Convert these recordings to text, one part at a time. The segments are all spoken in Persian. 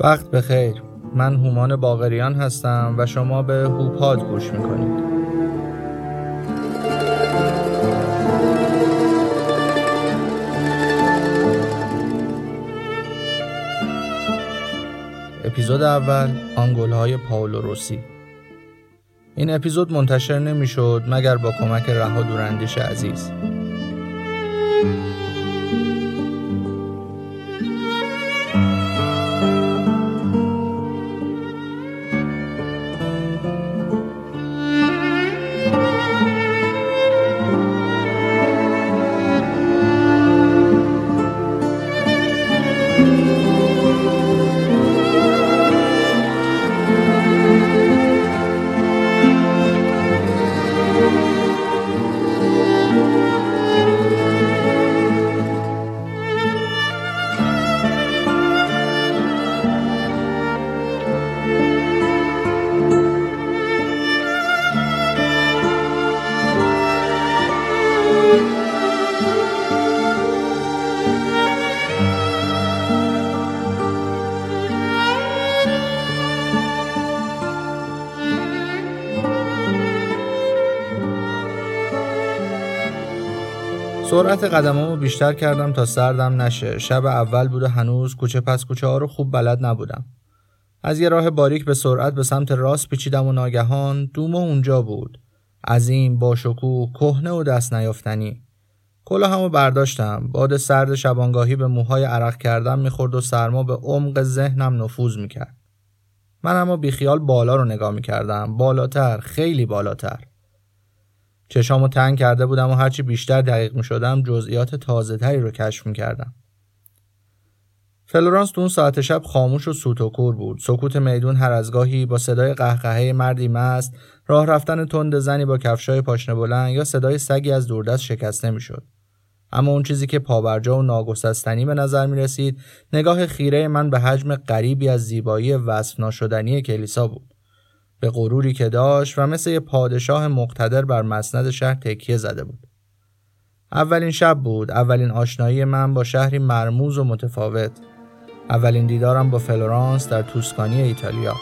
وقت بخیر. من هومان باغریان هستم و شما به هوپاد گوش می‌کنید. اپیزود اول آنگول های پاولو روسی. این اپیزود منتشر نمی‌شد مگر با کمک رها دوراندیش عزیز. قدمامو بیشتر کردم تا سردم نشه. شب اول بود و هنوز کوچه پس کوچه ها رو خوب بلد نبودم. از یه راه باریک به سرعت به سمت راست پیچیدم و ناگهان دومو اونجا بود. عظیم با شکوه کهنه و دست نیافتنی. همو برداشتم. باد سرد شبانگاهی به موهای عرق کردم می‌خورد و سرما به عمق ذهنم نفوذ می‌کرد. من اما بیخیال بالا رو نگاه می‌کردم. بالاتر خیلی بالاتر. چشامو تنگ کرده بودم و هرچی بیشتر دقیق می شدم جزئیات تازه تری رو کشف می کردم. فلورانس تو اون ساعت شب خاموش و سوت و کور بود. سکوت میدون هر از گاهی با صدای قهقهه مردی مست، راه رفتن تند زنی با کفشای پاشنه بلند یا صدای سگی از دوردست شکسته می‌شد. اما اون چیزی که پابرجا و ناگسستنی به نظر می رسید نگاه خیره من به حجم غریبی از زیبایی وصف ناشدنی کلیسا بود. به غروری که داشت و مثل یه پادشاه مقتدر بر مسند شهر تکیه زده بود. اولین شب بود، اولین آشنایی من با شهری مرموز و متفاوت. اولین دیدارم با فلورانس در توسکانی ایتالیا.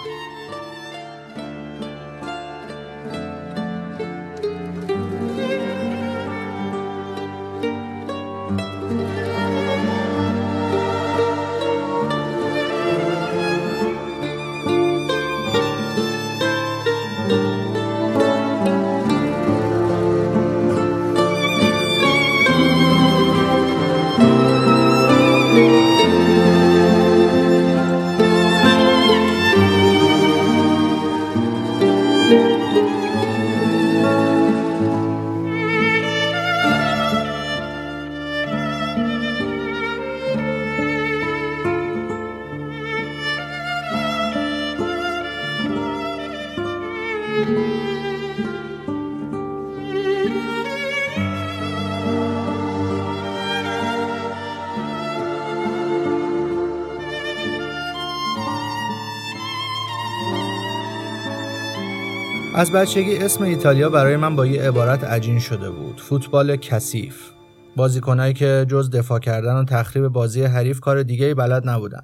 از بچگی اسم ایتالیا برای من با یه عبارت عجین شده بود. فوتبال کثیف. بازیکنایی که جز دفاع کردن و تخریب بازی حریف کار دیگه بلد نبودن.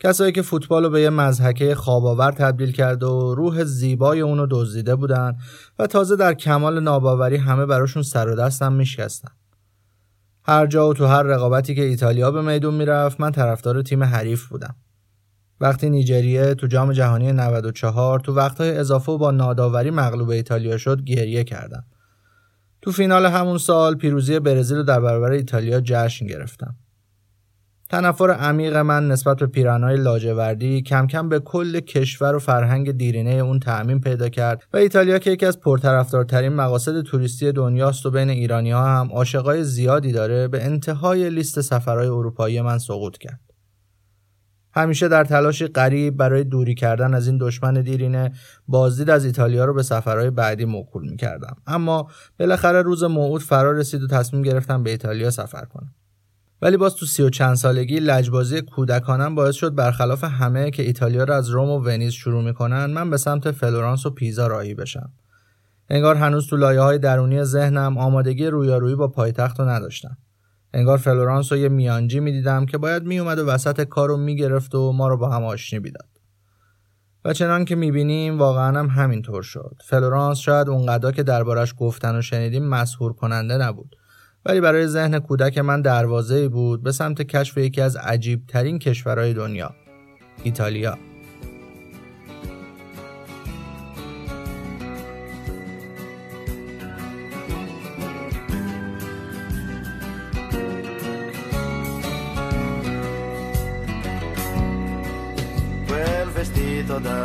کسایی که فوتبال رو به یه مزحکه خواباور تبدیل کرد و روح زیبای اونو دزدیده بودن و تازه در کمال ناباوری همه براشون سر و دستم میشکستن. هر جا و تو هر رقابتی که ایتالیا به میدون می‌رفت من طرفدار تیم حریف بودم. وقتی نیجریه تو جام جهانی 94 تو وقتهای اضافه با ناداوری مغلوب ایتالیا شد گریه کردم. تو فینال همون سال پیروزی برزیل رو در برابر ایتالیا جشن گرفتم. تنفر عمیق من نسبت به پیرانهای لاجوردی کم کم به کل کشور و فرهنگ دیرینه اون تعمین پیدا کرد و ایتالیا که یکی از پرطرفدارترین مقاصد توریستی دنیاست و بین ایرانی ها هم عاشقای زیادی داره به انتهای لیست سفرهای اروپایی من سقوط کرد. همیشه در تلاشی غریب برای دوری کردن از این دشمن دیرینه بازدید از ایتالیا رو به سفرهای بعدی موکول می‌کردم. اما بالاخره روز موعود فرا رسید و تصمیم گرفتم به ایتالیا سفر کنم. ولی باز تو سی و چند سالگی لجبازی کودکانه‌م باعث شد برخلاف همه که ایتالیا رو از روم و ونیز شروع می‌کنن من به سمت فلورانس و پیزا راهی بشم. انگار هنوز تو لایه های درونی ذهنم آمادگی رویارویی با پایتخت رو نداشتم. انگار فلورانس رو یه میانجی می‌دیدم که باید میومد و وسط کار رو می‌گرفت و ما رو با هم آشتی می‌داد و چنان که می‌بینیم واقعا هم همینطور شد. فلورانس شاید اونقدر که دربارش گفتن و شنیدیم مسحور کننده نبود. ولی برای ذهن کودک من دروازه‌ای بود به سمت کشف یکی از عجیب ترین کشورهای دنیا ایتالیا.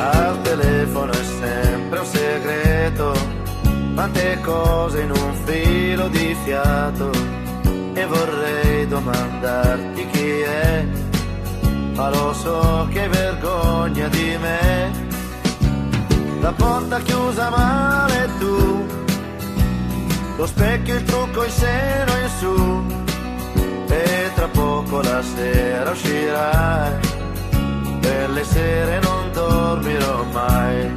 Al telefono è sempre un segreto quante cose in un filo di fiato e vorrei domandarti chi è, ma lo so che vergogna di me. La porta chiusa male tu, lo specchio, il trucco, il seno in su, e tra poco la sera uscirai, per le sere non dormirò mai.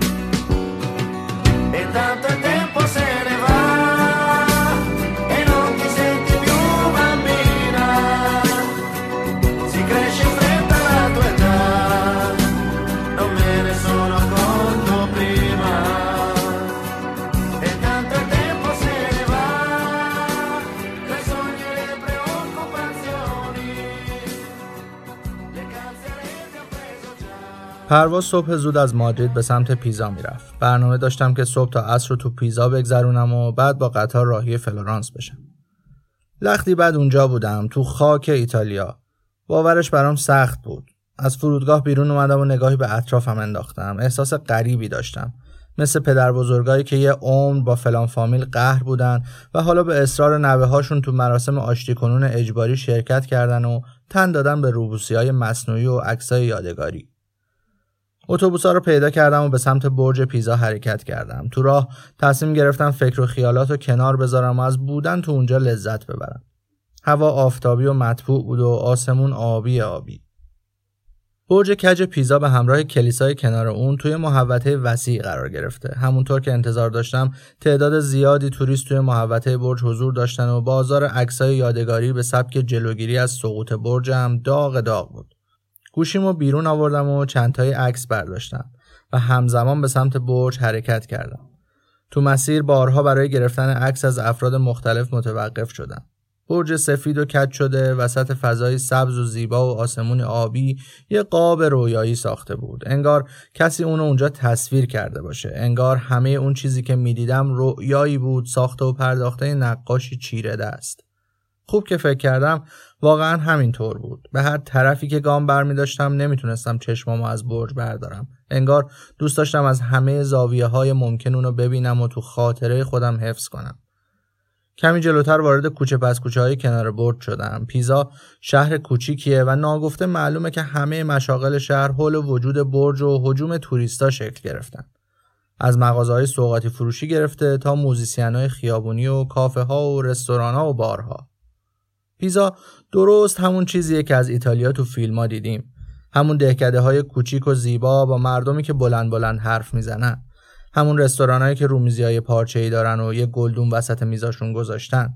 E tanto پرواز صبح زود از مادرید به سمت پیزا می‌رفت. برنامه داشتم که صبح تا عصر رو تو پیزا بگذرونم و بعد با قطار راهی فلورانس بشم. لختی بعد اونجا بودم تو خاک ایتالیا. باورش برام سخت بود. از فرودگاه بیرون اومدم و نگاهی به اطرافم انداختم. احساس غریبی داشتم. مثل پدر بزرگایی که یه عمر با فلان فامیل قهر بودن و حالا به اصرار نوه هاشون تو مراسم آشتی کنون اجباری شرکت کردن و تن دادن به روبوسی های مصنوعی و عکسای یادگاری. اتوبوسا رو پیدا کردم و به سمت برج پیزا حرکت کردم. تو راه تصمیم گرفتم فکر و خیالات رو کنار بذارم و از بودن تو اونجا لذت ببرم. هوا آفتابی و مطبوع بود و آسمون آبی آبی. برج کج پیزا به همراه کلیسای کنار اون توی محوطه وسیع قرار گرفته. همونطور که انتظار داشتم تعداد زیادی توریست توی محوطه برج حضور داشتن و بازار عکسای یادگاری به سبک جلوگیری از سقوط برج هم داغ داغ بود. گوشیمو بیرون آوردم و چندتای عکس برداشتم و همزمان به سمت برج حرکت کردم. تو مسیر بارها برای گرفتن عکس از افراد مختلف متوقف شدم. برج سفید و کج شده وسط فضای سبز و زیبا و آسمون آبی یه قاب رویایی ساخته بود انگار کسی اونو اونجا تصویر کرده باشه انگار همه اون چیزی که می‌دیدم رویایی بود ساخته و پرداخته نقاشی چیره دست خوب که فکر کردم واقعا همینطور بود. به هر طرفی که گام برمی داشتم نمی‌تونستم چشمامو از برج بردارم. انگار دوست داشتم از همه زاویه های ممکن اونو ببینم و تو خاطره خودم حفظ کنم. کمی جلوتر وارد کوچه پس کوچه های کنار برج شدم. پیزا شهر کوچیکیه و ناگفته معلومه که همه مشاغل شهر حول وجود برج و حجوم توریستا شکل گرفتن. از مغازه های سوقاتی فروشی گرفته تا موزیسین های خیابونی و کافه ها و رستوران ها و بارها. پیزا درست همون چیزیه که از ایتالیا تو فیلم دیدیم. همون دهکده های کوچیک و زیبا با مردمی که بلند بلند حرف می‌زنن. همون رستورانایی که رومیزی های پارچه ای دارن و یه گلدون وسط میزاشون گذاشتن.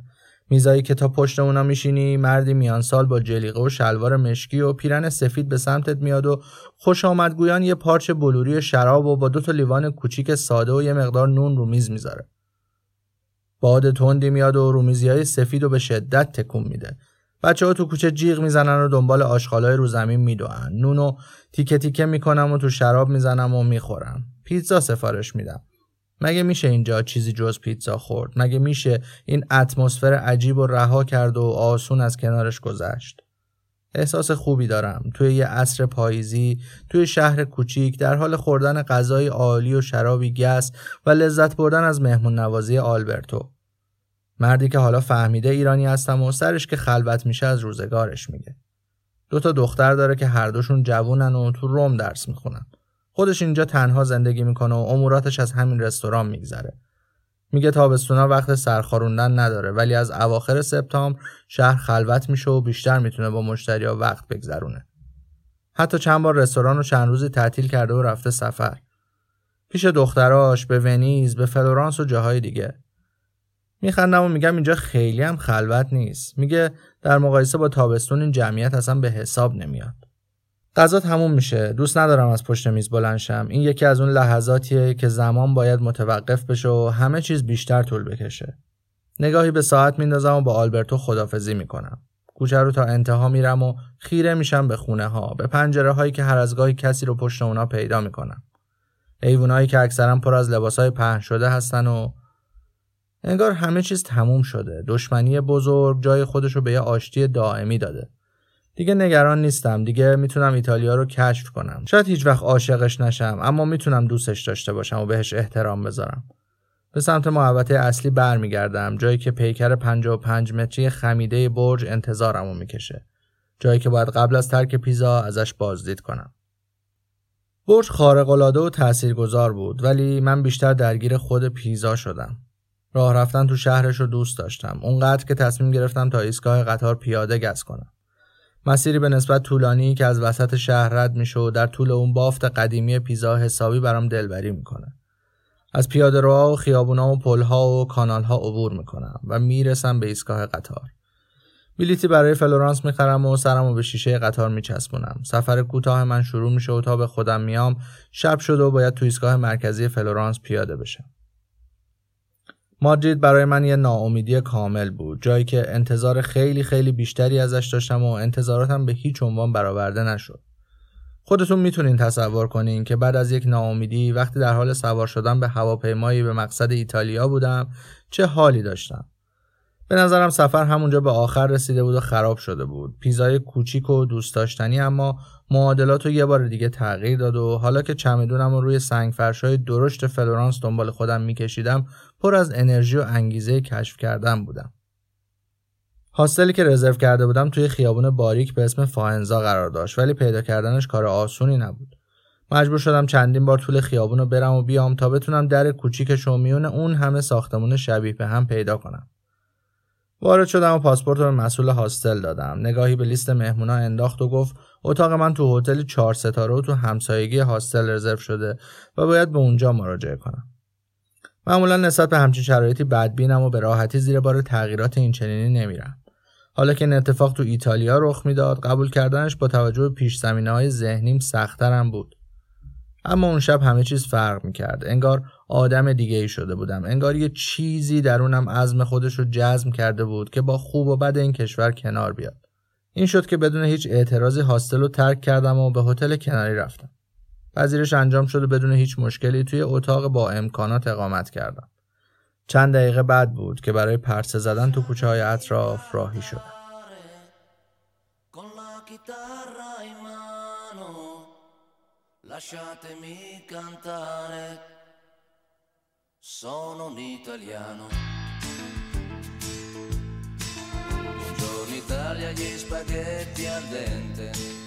میزایی که تا پشت اونا میشینی مردی میان سال با جلیقه و شلوار مشکی و پیرن سفید به سمتت میاد و خوش آمدگویان یه پارچه بلوری شراب و با دو تا لیوان کوچیک ساده و یه مقدار نون رو میز می‌ذاره. باد تندی میاد و رومیزی های سفید و به شدت تکون میده. بچه ها تو کوچه جیغ می‌زنن و دنبال آشغالای رو زمین میدوئن. نونو تیکه تیکه می‌کنم و تو شراب می‌زنم و می‌خورم. پیتزا سفارش میدم. مگه میشه اینجا چیزی جز پیتزا خورد؟ مگه میشه این اتمسفر عجیب و رها کرد و آسون از کنارش گذشت؟ احساس خوبی دارم. توی یه عصر پاییزی توی شهر کوچیک در حال خوردن غذای عالی و شرابی گس و لذت بردن از مهمون نوازی آلبرتو. مردی که حالا فهمیده ایرانی هستم و سرش که خلوت میشه از روزگارش میگه. دو تا دختر داره که هر دوشون جوونن و تو روم درس می‌خونن. خودش اینجا تنها زندگی می‌کنه و اموراتش از همین رستوران میگذره. میگه تابستونا وقت سرخاروندن نداره ولی از اواخر سپتامبر شهر خلوت میشه و بیشتر می‌تونه با مشتریا وقت بگذرونه. حتی چند بار رستوران رو چند روزی تعطیل کرده و رفته سفر. پیش دختراش به ونیز به فلورانس و جاهای دیگه. میخندم و میگم اینجا خیلی هم خلوت نیست. میگه در مقایسه با تابستون این جمعیت اصلا به حساب نمیاد. غذا تموم میشه. دوست ندارم از پشت میز بلنشم این یکی از اون لحظاتیه که زمان باید متوقف بشه و همه چیز بیشتر طول بکشه. نگاهی به ساعت میندازم و با آلبرتو خدافزی می‌کنم. کوچه رو تا انتها میرم و خیره میشم به خونه ها به پنجره هایی که هر از گاهی کسی رو پشت اونا پیدا می‌کنم. ایوونایی که اکثرا پر از لباسای پهن شده هستن و انگار همه چیز تموم شده. دشمنی بزرگ جای خودش رو به یه آشتی دائمی داده. دیگه نگران نیستم. دیگه می‌تونم ایتالیا رو کشف کنم. شاید هیچ وقت عاشقش نشم اما می‌تونم دوستش داشته باشم و بهش احترام بذارم. به سمت محوطه اصلی برمیگردم. جایی که پیکر 55 متری خمیده برج انتظارمو می‌کشه. جایی که باید قبل از ترک پیزا ازش بازدید کنم. برج خارق‌العاده و تاثیرگذار بود ولی من بیشتر درگیر خود پیزا شدم. راه رفتن تو شهرش رو دوست داشتم. اونقدر که تصمیم گرفتم تا ایستگاه قطار پیاده گز کنم. مسیری به نسبت طولانی که از وسط شهر رد میشه و در طول اون بافت قدیمی پیزا حسابی برام دلبری می‌کنه. از پیاده روها و خیابونا و پلها و کانالها عبور می‌کنم و می‌رسم به ایستگاه قطار. بلیتی برای فلورانس می‌خرم و سرم به شیشه قطار میچسبونم. سفر کوتاه من شروع میشه و تا به خودم میام شب شده و باید تو ایستگاه مرکزی فلورانس پیاده بشم. مادرید برای من یه ناامیدی کامل بود. جایی که انتظار خیلی خیلی بیشتری ازش داشتم و انتظاراتم به هیچ عنوان برآورده نشد. خودتون می‌تونین تصور کنین که بعد از یک ناامیدی وقتی در حال سوار شدن به هواپیمایی به مقصد ایتالیا بودم چه حالی داشتم؟ به نظرم سفر همونجا به آخر رسیده بود و خراب شده بود. پیزای کوچیک و دوست داشتنی اما معادلات رو یه بار دیگه تغییر داد و حالا که چمدونم رو روی سنگ فرشای درشت فلورانس دنبال خودم میکشیدم پر از انرژی و انگیزه کشف کردن بودم. hostel ی که رزرو کرده بودم توی خیابون باریک به اسم فائنزا قرار داشت ولی پیدا کردنش کار آسونی نبود. مجبور شدم چندین بار طول خیابون رو برم و بیام تا بتونم در کوچیکو میون اون همه ساختمون شبیه به هم پیدا کنم. وارد شدم و پاسپورت رو به مسئول hostel دادم. نگاهی به لیست مهمونا انداخت و گفت اتاق من تو هتل چهار ستاره و تو همسایگی هاستل رزرو شده و باید به اونجا مراجعه کنم. معمولا نسبت به همچین شرایطی بدبینم و به راحتی زیر بار تغییرات این چنینی نمیرم. حالا که این اتفاق تو ایتالیا رخ می‌داد قبول کردنش با توجه به پیش زمینه های ذهنیم سختترم بود. اما اون شب همه چیز فرق می‌کرد. انگار آدم دیگه ای شده بودم. انگار یه چیزی درونم عزم خودش رو جزم کرده بود که با خوب و بد این کشور کنار بیاد. این شد که بدون هیچ اعتراضی هاستل رو ترک کردم و به هتل کناری رفتم. پذیرش انجام شد و بدون هیچ مشکلی توی اتاق با امکانات اقامت کردم. چند دقیقه بعد بود که برای پرسه زدن تو کوچه های اطراف راهی شدم Italia, gli spaghetti al dente.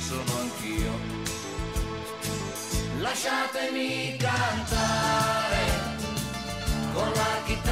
sono anch'io. Lasciatemi cantare con la chitarra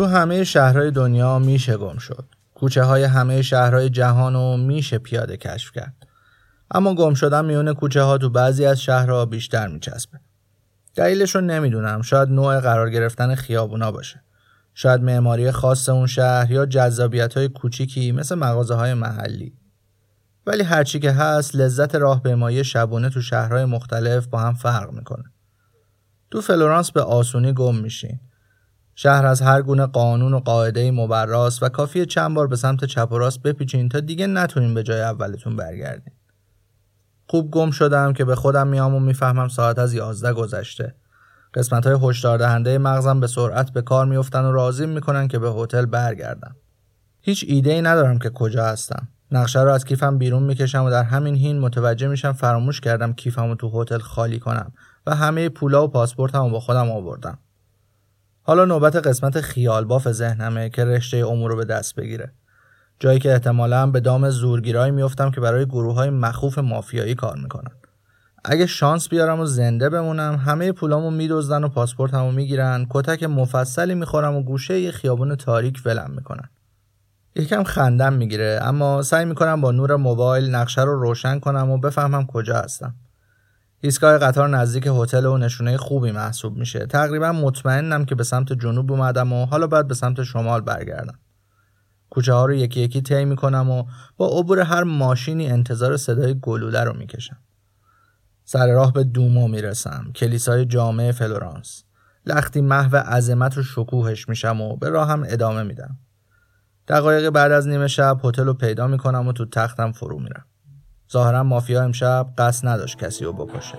تو همه شهرهای دنیا میشه گم شد. کوچه های همه شهرهای جهان رو میشه پیاده کشف کرد. اما گم شدن میون کوچه ها تو بعضی از شهرها بیشتر میچسبه. دلیلش رو نمی‌دونم. شاید نوع قرار گرفتن خیابونا باشه. شاید معماری خاص اون شهر یا جذابیت های کوچیکی مثل مغازه های محلی. ولی هرچی که هست لذت راهپیمایی شبونه تو شهرهای مختلف با هم فرق می‌کنه. تو فلورانس به آسونی گم میشین شهر از هر گونه قانون و قاعده مبراست و کافیه چند بار به سمت چپ و راست بپیچین تا دیگه نتونین به جای اولتون برگردین. خوب گم شدم که به خودم میام و می‌فهمم ساعت از یازده گذشته. قسمت های هشدار دهنده مغزم به سرعت به کار میفتن و راضیم می‌کنن که به هتل برگردم. هیچ ایده ای ندارم که کجا هستم. نقشه رو از کیفم بیرون می‌کشم و در همین حین متوجه میشم فراموش کردم کیفم رو تو هتل خالی کنم و همه پولا و پاسپورتم با خودم آوردم. حالا نوبت قسمت خیال باف ذهنمه که رشته امور رو به دست بگیره. جایی که احتمالا به دام زورگیرایی میفتم که برای گروه های مخوف مافیایی کار می‌کنن. اگه شانس بیارم و زنده بمونم همه پولامو میدزدن و پاسپورتمو می‌گیرن کتک مفصلی می‌خورم و گوشه یه خیابون تاریک ولم می‌کنن. یکم خندم می‌گیره اما سعی می‌کنم با نور موبایل نقشه رو روشن کنم و بفهمم کجا هستم. ایستگاه قطار نزدیک هتل و نشونه خوبی محسوب میشه. تقریبا مطمئنم که به سمت جنوب اومدم و حالا باید به سمت شمال برگردم. کوچه ها رو یکی یکی طی می‌کنم و با عبور هر ماشینی انتظار صدای گلوله رو می‌کشم. سر راه به دومو می‌رسم کلیسای جامعه فلورانس. لختی محو عظمت رو شکوهش میشم و به راهم ادامه میدم. دقایق بعد از نیمه شب هتل رو پیدا می‌کنم و تو تختم فرو میرم. ظاهرا مافیا امشب قصد نداشت کسی رو بکشه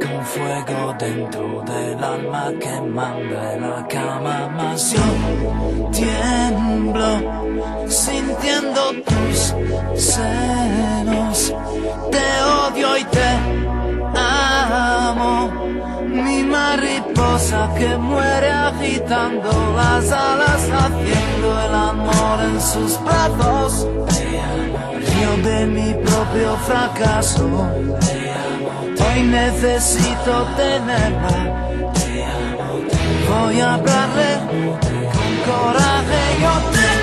con fuego dentro del alma que manda en la cama más yo tiemblo sintiendo tus senos te odio y te amo mi mariposa que muere agitando las alas haciendo el amor en sus brazos río de mi propio fracaso Hoy necesito tenerla. Voy a hablarle con coraje. Yo te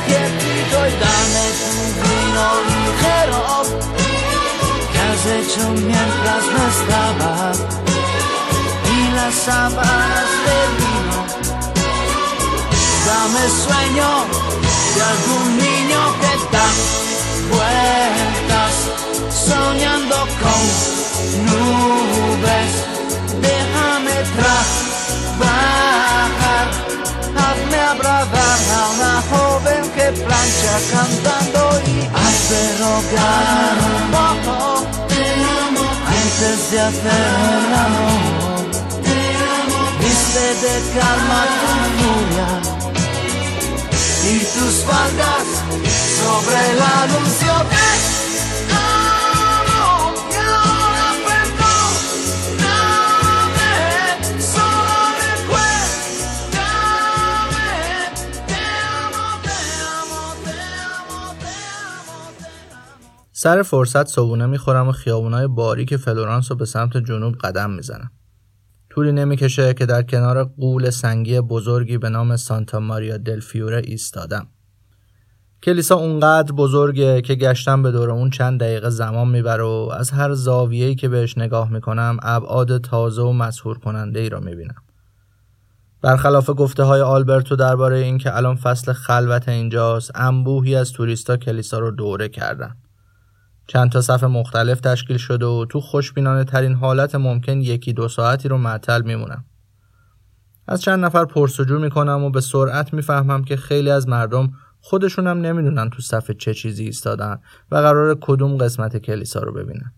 ejército y dame tu vino ligero que has hecho mientras no estaba las sábanas de vino. Dame sueño de algún niño que da vueltas soñando con nubes. Déjame trabajar, hazme abrazar a una joven que plancha cantando y hace rogar un poco antes de hacer el amor de calma tu furia y tus faldas sobre el anuncio سر فرصت صبونه می‌خورم و خیابونای باریک فلورانس رو به سمت جنوب قدم می‌زنم طولی نمی‌کشه که در کنار قول سنگی بزرگی به نام سانتا ماریا دل فیوره ایستادم. کلیسا اونقدر بزرگه که گشتم به دور اون چند دقیقه زمان می‌بره و از هر زاویه‌ای که بهش نگاه می‌کنم ابعاد تازه و مسهور کننده ای را می‌بینم. برخلاف گفته های آلبرتو درباره اینکه الان فصل خلوت اینجاست، انبوهی از توریستا کلیسا رو دوره کردن. چند تا صف مختلف تشکیل شده و تو خوشبینانه ترین حالت ممکن یکی دو ساعتی رو معطل میمونم. از چند نفر پرسجو می‌کنم و به سرعت می‌فهمم که خیلی از مردم خودشونم نمی‌دونن تو صف چه چیزی ایستادن و قرار کدوم قسمت کلیسا رو ببینن.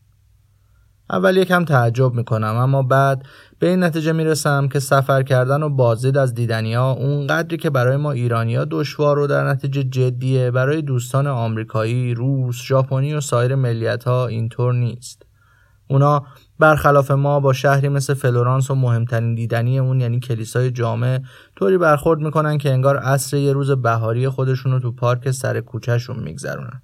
اول یکم تعجب می‌کنم اما بعد به این نتیجه می‌رسم که سفر کردن و بازدید از دیدنیا اون قدری که برای ما ایرانیا دشوار و در نتیجه جدیه برای دوستان آمریکایی، روس، ژاپنی و سایر ملیت ها اینطور نیست. اونا برخلاف ما با شهری مثل فلورانس و مهمترین دیدنی اون یعنی کلیسای جامع طوری برخورد می‌کنن که انگار عصر یه روز بهاری خودشون رو تو پارک سر کوچهشون میگذرونن.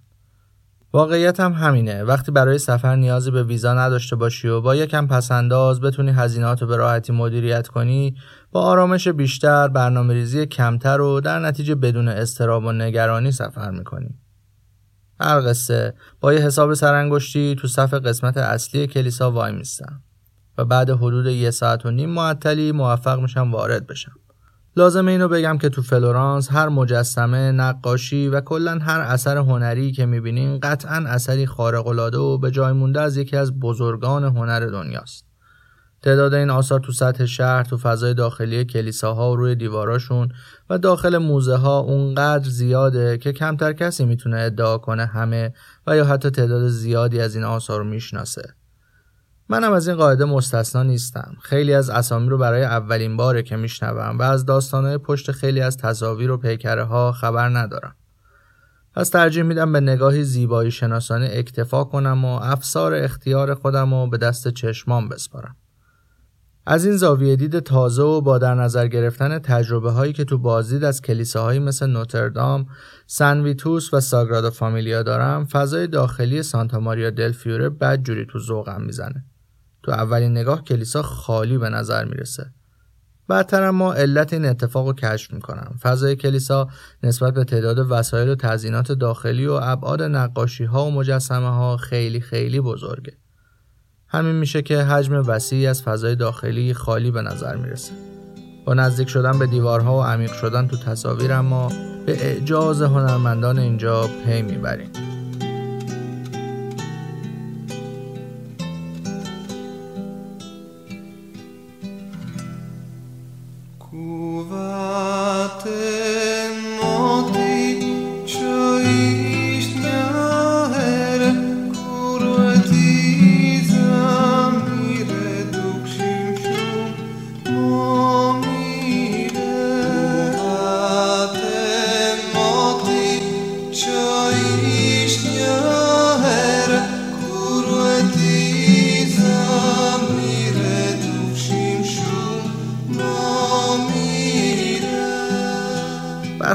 واقعیت هم همینه. وقتی برای سفر نیازی به ویزا نداشته باشی و با یکم پسنداز بتونی هزینهات به راحتی مدیریت کنی با آرامش بیشتر برنامه ریزی کمتر و در نتیجه بدون استراب و نگرانی سفر می‌کنی. هر قصه با یه حساب سرانگشتی تو صف قسمت اصلی کلیسا وای میستم و بعد حدود یه ساعت و نیم معطلی موفق میشم وارد بشم. لازم اینو بگم که تو فلورانس هر مجسمه، نقاشی و کلا هر اثر هنری که می‌بینین قطعا اثری خارق‌العاده و به جای مونده از یکی از بزرگان هنر دنیاست. تعداد این آثار تو سطح شهر تو فضای داخلی کلیساها و روی دیواراشون و داخل موزه ها اونقدر زیاده که کمتر کسی می‌تونه ادعا کنه همه و یا حتی تعداد زیادی از این آثار رو می‌شناسه. منم از این قاعده مستثنا نیستم. خیلی از اسامی رو برای اولین باره که میشنوم و از داستانهای پشت خیلی از تصاویر و پیکره ها خبر ندارم. پس ترجیح میدم به نگاهی زیبایی شناسانه اکتفا کنم و افسار اختیار خودم رو به دست چشمان بسپارم. از این زاویه دید تازه و با در نظر گرفتن تجربه هایی که تو بازدید از کلیساهایی مثل نوتردام، سن ویتوس و ساگرادا فامیلیا دارم، فضای داخلی سانتا ماریا دل فیوره بد جوری تو ذوقم می‌زنه. تو اولین نگاه کلیسا خالی به نظر می‌رسه. بعدتر ما علت این اتفاق رو کشف می‌کنم. فضای کلیسا نسبت به تعداد وسایل و تزینات داخلی و ابعاد نقاشی ها و مجسمه ها خیلی خیلی بزرگه. همین میشه که حجم وسیعی از فضای داخلی خالی به نظر می‌رسه. با نزدیک شدن به دیوارها و عمیق شدن تو تصاویر اما به اعجاز هنرمندان اینجا پی می‌بریم.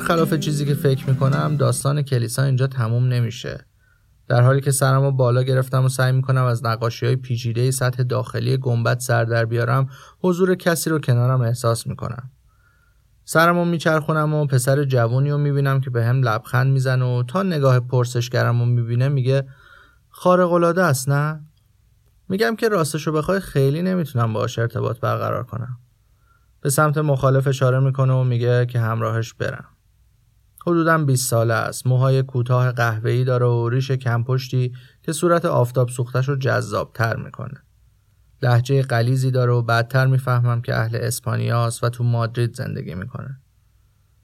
برخلاف چیزی که فکر می‌کنم داستان کلیسا اینجا تموم نمیشه. در حالی که سرمو بالا گرفتم و سعی می‌کنم از نقاشی های پیچیده سطح داخلی گنبد سر در بیارم حضور کسی رو کنارم احساس می‌کنم. سرمو میچرخونم و پسر جوونی رو می‌بینم که به هم لبخند می‌زنه و تا نگاه پرسشگرم رو می‌بینه میگه خارق العاده است نه؟ میگم که راستشو بخوای خیلی نمی‌تونم باهاش ارتباط برقرار کنم. به سمت مخالف اشاره می‌کنه و میگه که همراهش برم. حدودا 20 ساله است. موهای کوتاه قهوه‌ای داره و ریش کمپشتی که صورت آفتاب سوختش رو جذابتر می‌کنه. لحجه قلیزی داره و بعدتر می‌فهمم که اهل اسپانیاست و تو مادرید زندگی می‌کنه.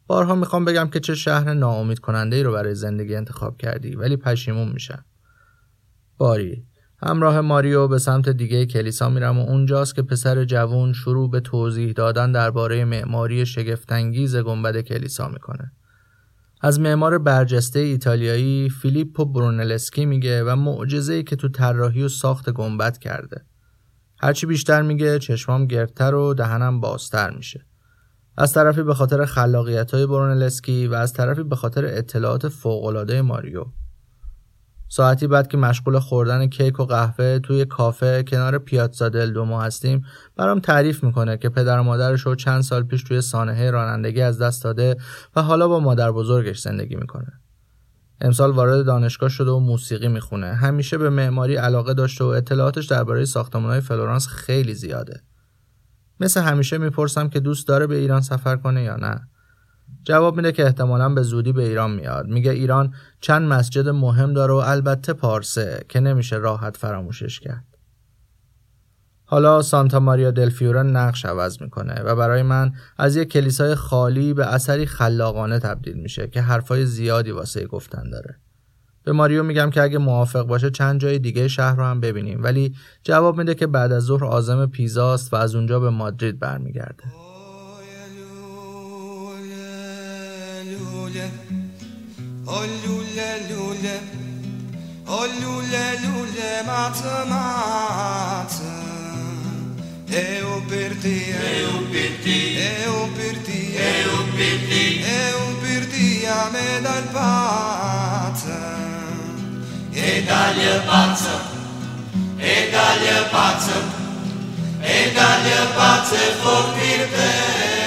بارها می‌خوام بگم که چه شهر ناامید کننده ای رو برای زندگی انتخاب کردی ولی پشیمون میشم. باری همراه ماریو به سمت دیگه کلیسا میرم و اونجاست که پسر جوون شروع به توضیح دادن درباره معماری شگفتانگیز گنبد کلیسا می‌کنه. از معمار برجسته ایتالیایی فیلیپو برونلسکی میگه و معجزه‌ای که تو طراحی و ساخت گنبد کرده. هرچی بیشتر میگه چشمام گردتر و دهنم بازتر میشه. از طرفی به خاطر خلاقیت های برونلسکی و از طرفی به خاطر اطلاعات فوق‌العاده ماریو. ساعتی بعد که مشغول خوردن کیک و قهوه توی کافه کنار پیاتزا دل دومو هستیم برام تعریف می‌کنه که پدر و مادرش رو چند سال پیش توی سانحه رانندگی از دست داده و حالا با مادر بزرگش زندگی می‌کنه. امسال وارد دانشگاه شده و موسیقی می‌خونه. همیشه به معماری علاقه داشته و اطلاعاتش درباره ساختمانهای فلورانس خیلی زیاده. مثل همیشه می‌پرسم که دوست داره به ایران سفر کنه یا نه. جواب میده که احتمالا به زودی به ایران میاد میگه ایران چند مسجد مهم داره و البته پارسه که نمیشه راحت فراموشش کرد. حالا سانتا ماریا دلفیورا نقش عوض می‌کنه و برای من از یک کلیسای خالی به اثری خلاقانه تبدیل میشه که حرفای زیادی واسه گفتن داره. به ماریو میگم که اگه موافق باشه چند جای دیگه شهر رو هم ببینیم ولی جواب میده که بعد از ظهر آزم پیزاست و از اونجا به مادرید برمیگرده. Oh, o ljulje, ljulje, o oh, ljulje, ljulje, mață, mață. Eu perdi, eu perdi, eu perdi, eu perdi, eu perdi a me dal pață. E dalje pață, e dalje pață, e dalje pață, vorbim de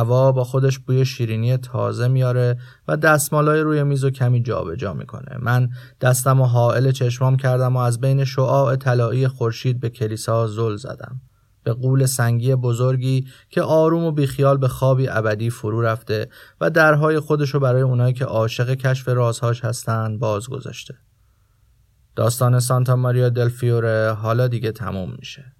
هوا با خودش بوی شیرینی تازه میاره و دستمالای روی میز و کمی جابجا جا می‌کنه. من دستم و حائل چشمام کردم و از بین شعاع طلایی خورشید به کلیسا زل زدم. به قول سنگی بزرگی که آروم و بیخیال به خوابی ابدی فرو رفته و درهای خودشو برای اونایی که عاشق کشف رازهاش هستن باز گذاشته داستان سانتا ماریا دلفیوره حالا دیگه تموم میشه.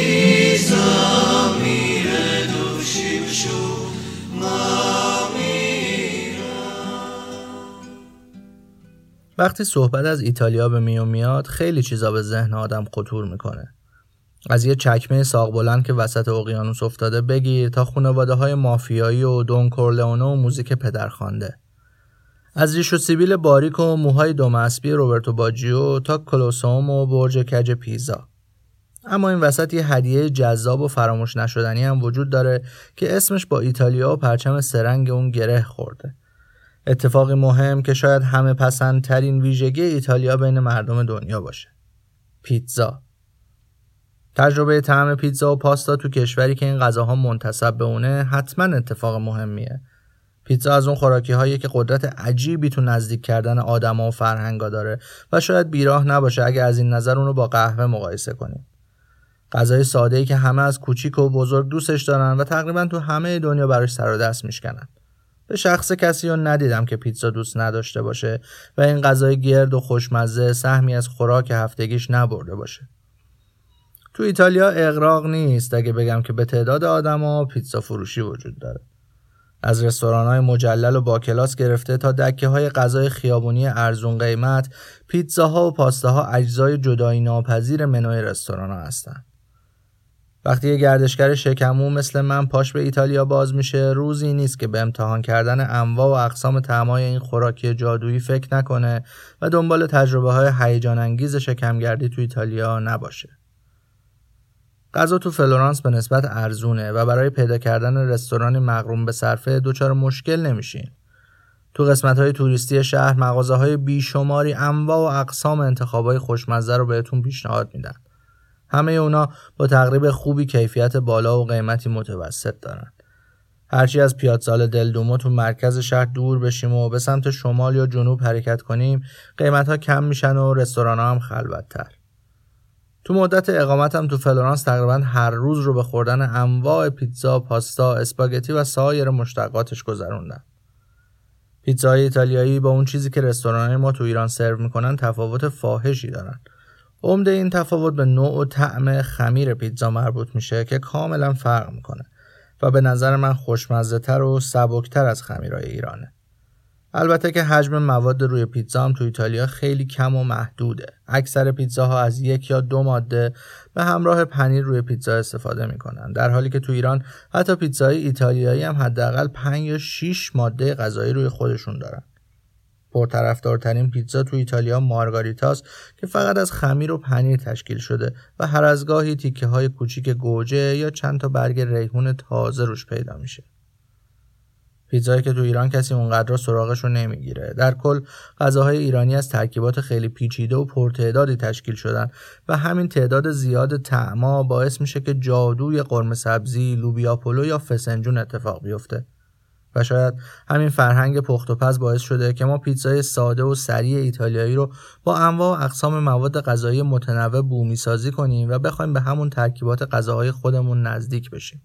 وقتی صحبت از ایتالیا به میون میاد خیلی چیزا به ذهن آدم خطور می‌کنه. از یه چکمه ساق بلند که وسط اقیانوس افتاده بگیر تا خانواده های مافیایی و دون کورلئونه و موزیک پدرخوانده. از ریش و سیبیل باریک و موهای دومسبی روبرتو باجیو تا کلوسوم و برج کج پیزا. اما این وسط یه هدیه جذاب و فراموش نشدنی هم وجود داره که اسمش با ایتالیا و پرچم سرنگ اون گره خورده. اتفاقی مهم که شاید همه پسندترین ویژگی ایتالیا بین مردم دنیا باشه. پیتزا. تجربه طعم پیتزا و پاستا تو کشوری که این غذاها منتصب به اونه حتما اتفاق مهمیه. پیتزا از اون خوراکی هایی که قدرت عجیبی تو نزدیک کردن آدما و فرهنگا داره و شاید بیراه نباشه اگه از این نظر اونو با قهوه مقایسه کنیم. غذای ساده ای که همه از کوچیک و بزرگ دوستش دارن و تقریبا تو همه دنیا براش سر و دست میشکنن. به شخص کسی رو ندیدم که پیتزا دوست نداشته باشه و این غذای گرد و خوشمزه سهمی از خوراک هفتگیش نبرده باشه تو ایتالیا اقراق نیست اگه بگم که به تعداد آدما پیتزا فروشی وجود داره از رستوران های مجلل و با کلاس گرفته تا دکه های غذای خیابونی ارزون قیمت پیتزاها و پاستاها اجزای جدایی ناپذیر منوی رستوران ها هستند. وقتی یه گردشگر شکمو مثل من پاش به ایتالیا باز میشه روزی نیست که به امتحان کردن انواع و اقسام تعمای این خوراکی جادویی فکر نکنه و دنبال تجربه های هیجان انگیز شکمگردی تو ایتالیا نباشه. غذا تو فلورانس به نسبت ارزونه و برای پیدا کردن رستورانی مغروم به صرفه دچار مشکل نمیشین. تو قسمت های توریستی شهر مغازه های بیشماری انواع و اقسام انتخاب های خوشمزه رو بهتون پیشنهاد میدن. همه اونا با تقریب خوبی کیفیت بالا و قیمتی متوسط دارن. هرچی از پیادسال دلدومو تو مرکز شهر دور بشیم و به سمت شمال یا جنوب حرکت کنیم قیمت ها کم میشن و رستوران ها هم خلوتتر. تو مدت اقامتم تو فلورانس تقریبا هر روز رو به خوردن انواع پیتزا، پاستا، اسپاگتی و سایر مشتقاتش گذروندم. پیتزای ایتالیایی با اون چیزی که رستوران ما تو ایران سرو می‌کنن تفاوت فاحشی دارن. عمده این تفاوت به نوع و طعم خمیر پیتزا مربوط میشه که کاملا فرق می‌کنه و به نظر من خوشمزه تر و سبکتر از خمیرهای ایرانه. البته که حجم مواد روی پیتزا هم تو ایتالیا خیلی کم و محدوده. اکثر پیتزاها از یک یا دو ماده به همراه پنیر روی پیتزا استفاده می‌کنن. در حالی که تو ایران حتی پیتزای ایتالیایی هم حداقل 5 یا 6 ماده غذایی روی خودشون دارن. پرطرفدارترین پیتزا تو ایتالیا مارگاریتاست که فقط از خمیر و پنیر تشکیل شده و هر از گاهی تیکه های کوچیک گوجه یا چند تا برگ ریحون تازه روش پیدا میشه. پیتزایی که تو ایران کسی اونقدر سراغش رو نمی‌گیره در کل غذاهای ایرانی از ترکیبات خیلی پیچیده و پرتعدادی تشکیل شدن و همین تعداد زیاد تعما باعث میشه که جادوی قرمه سبزی لوبیا پلو یا فسنجون اتفاق بیفته و شاید همین فرهنگ پخت و پز باعث شده که ما پیتزای ساده و سریع ایتالیایی رو با انواع و اقسام مواد غذایی متنوع بومی سازی کنیم و بخوایم به همون ترکیبات غذاهای خودمون نزدیک بشیم.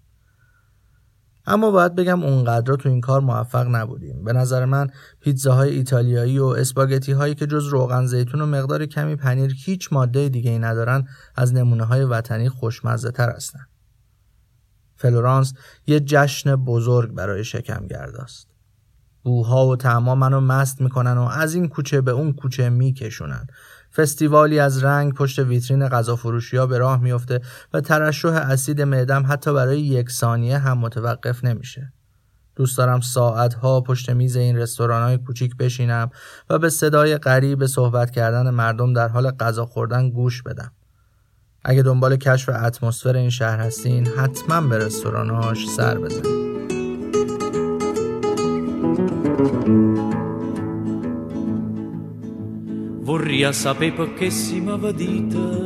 اما باید بگم اونقدر تو این کار موفق نبودیم به نظر من پیتزاهای ایتالیایی و اسپاگتی هایی که جز روغن زیتون و مقدار کمی پنیر هیچ ماده دیگه ای ندارن از نمونه های وطنی خوشمزه تر هستن فلورانس یه جشن بزرگ برای شکم گرداست بوها و طعما منو مست می‌کنن و از این کوچه به اون کوچه میکشونن فستیوالی از رنگ پشت ویترین غذا فروشی ها به راه میفته و ترشح اسید معدم حتی برای یک ثانیه هم متوقف نمیشه. دوست دارم ساعتها پشت میز این رستوران های کوچیک بشینم و به صدای غریب صحبت کردن مردم در حال غذا خوردن گوش بدم. اگه دنبال کشف اتمسفر این شهر هستین حتما به رستوراناش سر بزنید. Vorria sapere perché si mi dite,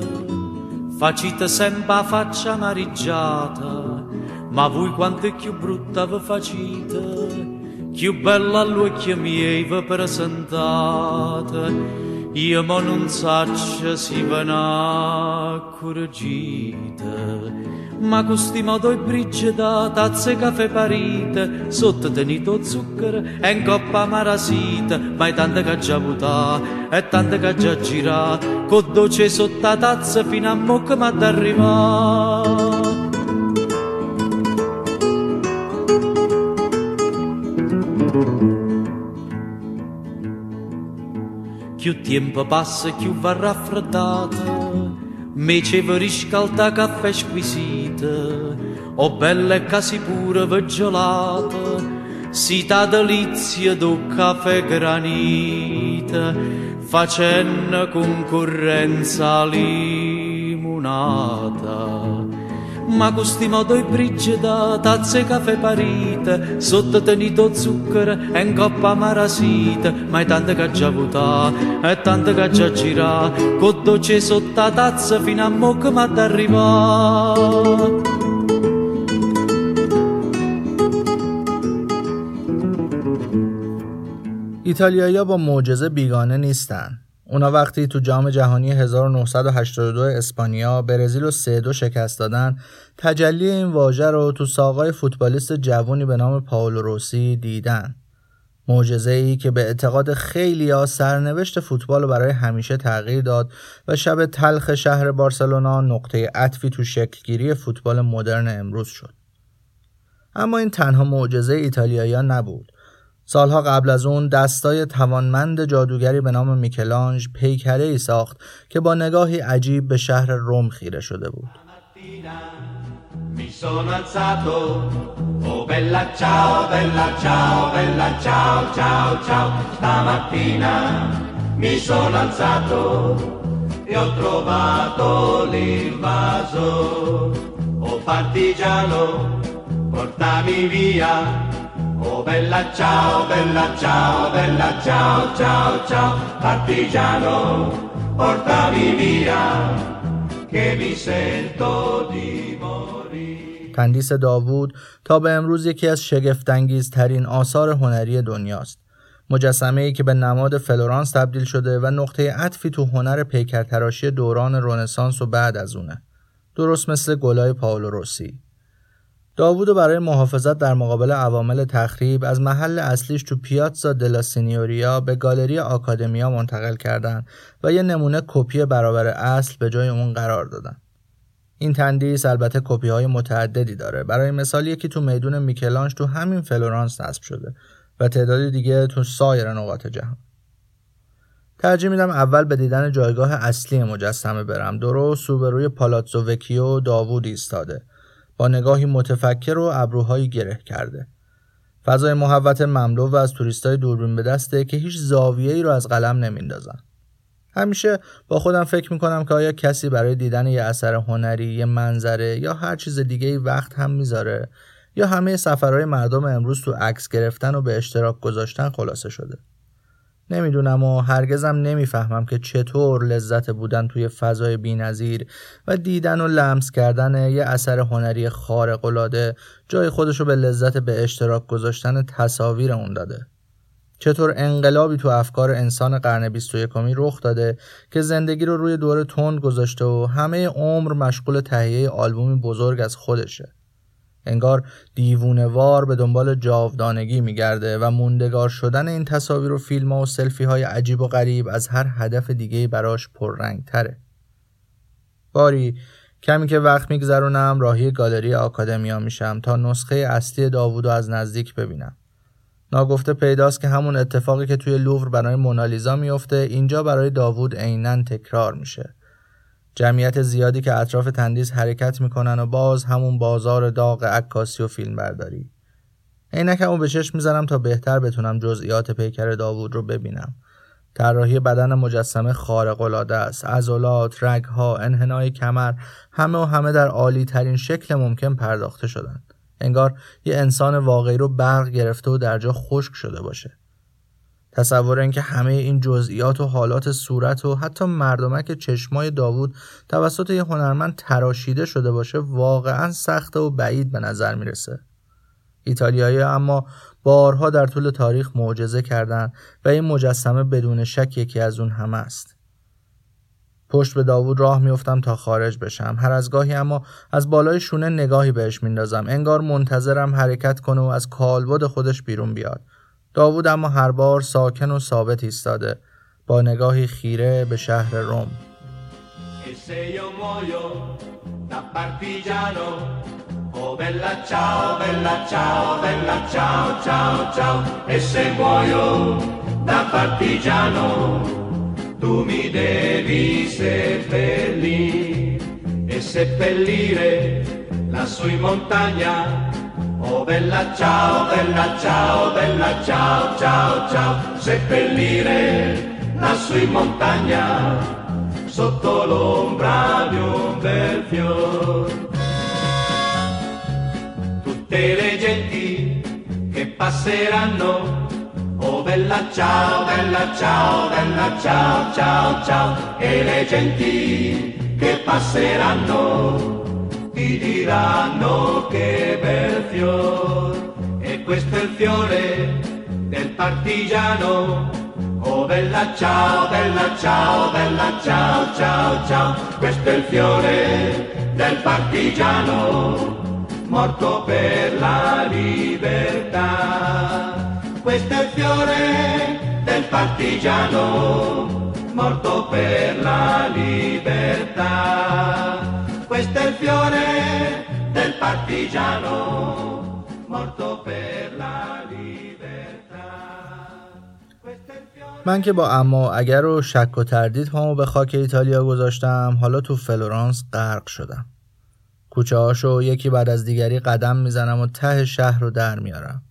facite sempre la faccia amareggiata, ma voi quanto è più brutta vi facite, più bella all'occhio miei vi presentate. Io ma non saccio si va correggite ma costi modo e brigida, tazze caffè parite, sotto tenito zucchero e in coppa marasita, ma è tanta che già votà, e tanta che già girà, con dolce sotto la tazza fino a mo' che m'ha d'arrivare. Più tempo passa, più va raffreddata. Ci riscalda caffè squisito, o belle casi pure veggiolate, si da delizia do caffè granita, facendo concorrenza limonata ma costi modo e brigida, tazze caffè parite, sotto tenito zucchero e in coppa marasita, ma è tanta che già votà, è tanta che già girà, con dolce sotto la tazza fino a mo' che m'ha d'arrivare. ایتالیایی با معجزه بیگانه نیستن. اونا وقتی تو جام جهانی 1982 اسپانیا برزیل رو 3 دو شکست دادن تجلی این واژه رو تو ساقای فوتبالیست جوونی به نام پاولو روسی دیدن. معجزه ای که به اعتقاد خیلی ها سرنوشت فوتبال برای همیشه تغییر داد و شب تلخ شهر بارسلونا نقطه عطفی تو شکلگیری فوتبال مدرن امروز شد. اما این تنها معجزه ایتالیایی نبود. سالها قبل از اون دستای توانمند جادوگری به نام میکلانج پیکره ای ساخت که با نگاهی عجیب به شهر روم خیره شده بود. Oh bella ciao, bella ciao, bella ciao, ciao, ciao, partigiano, portami via, che mi sento di morire. تندیس داوود تا به امروز یکی از ترین آثار هنری دنیاست. مجسمه ای که به نماد فلورانس تبدیل شده و نقطه عطفی تو هنر پیکرتراشی دوران رنسانس و بعد از اونه. درست مثل گلای پاولو روسی. داوودو برای محافظت در مقابل عوامل تخریب از محل اصلیش تو پیاتزا دلا سینیوریا به گالری آکادمیا منتقل کردند و یه نمونه کپی برابر اصل به جای اون قرار دادن. این تندیس البته کپی های متعددی داره. برای مثال یکی تو میدون میکل‌آنژ تو همین فلورانس نصب شده و تعدادی دیگه تو سایر نقاط جهان. ترجیح میدم اول به دیدن جایگاه اصلی مجسمه برم. درست روبروی پالاتزو وکیو داوود ایستاده. با نگاهی متفکر و ابروهایی گره کرده فضای محوت مملو و از توریستای دوربین به دسته که هیچ زاویه ای رو از قلم نمیندازن همیشه با خودم فکر می‌کنم که آیا کسی برای دیدن یه اثر هنری، یه منظره یا هر چیز دیگه ای وقت هم می‌ذاره یا همه سفرهای مردم امروز تو عکس گرفتن و به اشتراک گذاشتن خلاصه شده. نمی‌دونم و هرگزم نمی‌فهمم که چطور لذت بودن توی فضای بینظیر و دیدن و لمس کردن یه اثر هنری خارق‌العاده جای خودشو به لذت به اشتراک گذاشتن تصاویر اون داده. چطور انقلابی تو افکار انسان قرن 21 رخ داده که زندگی رو روی دور تند گذاشته و همه عمر مشغول تهیه آلبومی بزرگ از خودشه. انگار دیوونوار به دنبال جاودانگی میگرده و موندگار شدن این تصاویر و فیلم ها و سلفی های عجیب و غریب از هر هدف دیگه براش پررنگ تره. باری کمی که وقت میگذرونم راهی گالری آکادمیا میشم تا نسخه اصلی داوودو از نزدیک ببینم. ناگفته پیداست که همون اتفاقی که توی لوور برای مونالیزا میفته اینجا برای داوود عینا تکرار میشه. جمعیت زیادی که اطراف تندیس حرکت می‌کنن و باز همون بازار داغ عکاسی و فیلم برداری عینکمو به چشم می‌زنم تا بهتر بتونم جزئیات پیکر داوود رو ببینم. طراحی بدن مجسمه خارق العاده است. عضلات رگها انحنای کمر همه و همه در عالی ترین شکل ممکن پرداخته شدن انگار یه انسان واقعی رو برق گرفته و در جا خشک شده باشه. تصور اینکه همه این جزئیات و حالات صورت و حتی مردمک چشمای داوود توسط یه هنرمند تراشیده شده باشه واقعا سخته و بعید به نظر می‌رسه. ایتالیایی اما بارها در طول تاریخ معجزه کردن و این مجسمه بدون شک یکی از اون همه است. پشت به داوود راه میفتم تا خارج بشم. هر از گاهی اما از بالای شونه نگاهی بهش میندازم. انگار منتظرم حرکت کنه و از کالبد خودش بیرون بیاد. داوود اما هر بار ساکن و ثابت ایستاده با نگاهی خیره به شهر روم Oh E Tu mi devi seppellire E seppellire in montagna Oh bella ciao, bella ciao, bella ciao, ciao, ciao, seppellire lassù in montagna sotto l'ombra di un bel fior. Tutte le genti che passeranno, oh bella ciao, bella ciao, bella ciao, ciao, ciao, e le genti che passeranno ti diranno che bel fior. E questo è il fiore del partigiano. Oh bella ciao bella ciao bella ciao ciao ciao. Questo è il fiore del partigiano morto per la libertà. Questo è il fiore del partigiano morto per la libertà questo è il fiore del partigiano morto per la من که با اما اگر رو شک و تردید پامو به خاک ایتالیا گذاشتم حالا تو فلورانس غرق شدم. کوچه هاشو یکی بعد از دیگری قدم می‌زنم و ته شهر رو در میارم.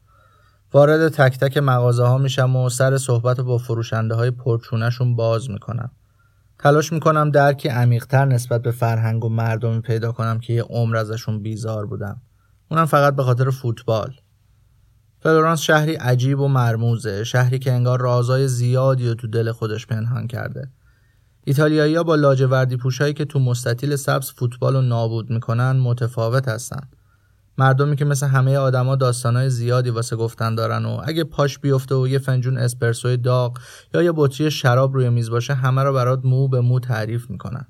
وارد تک تک مغازه ها میشم و سر صحبت با فروشنده های پرچونشون باز می‌کنم. تلاش می‌کنم درکی عمیقتر نسبت به فرهنگ و مردمی پیدا کنم که یه عمر ازشون بیزار بودم. اونم فقط به خاطر فوتبال. فلورانس شهری عجیب و مرموزه شهری که انگار رازای زیادی رو تو دل خودش پنهان کرده. ایتالیایی با لاجوردی پوشایی که تو مستطیل سبز فوتبال رو نابود می‌کنن متفاوت هستن. مردمی که مثل همه آدما داستانای زیادی واسه گفتن دارن و اگه پاش بیفته و یه فنجون اسپرسوی داغ یا یه بطری شراب روی میز باشه همه رو برات مو به مو تعریف می‌کنن.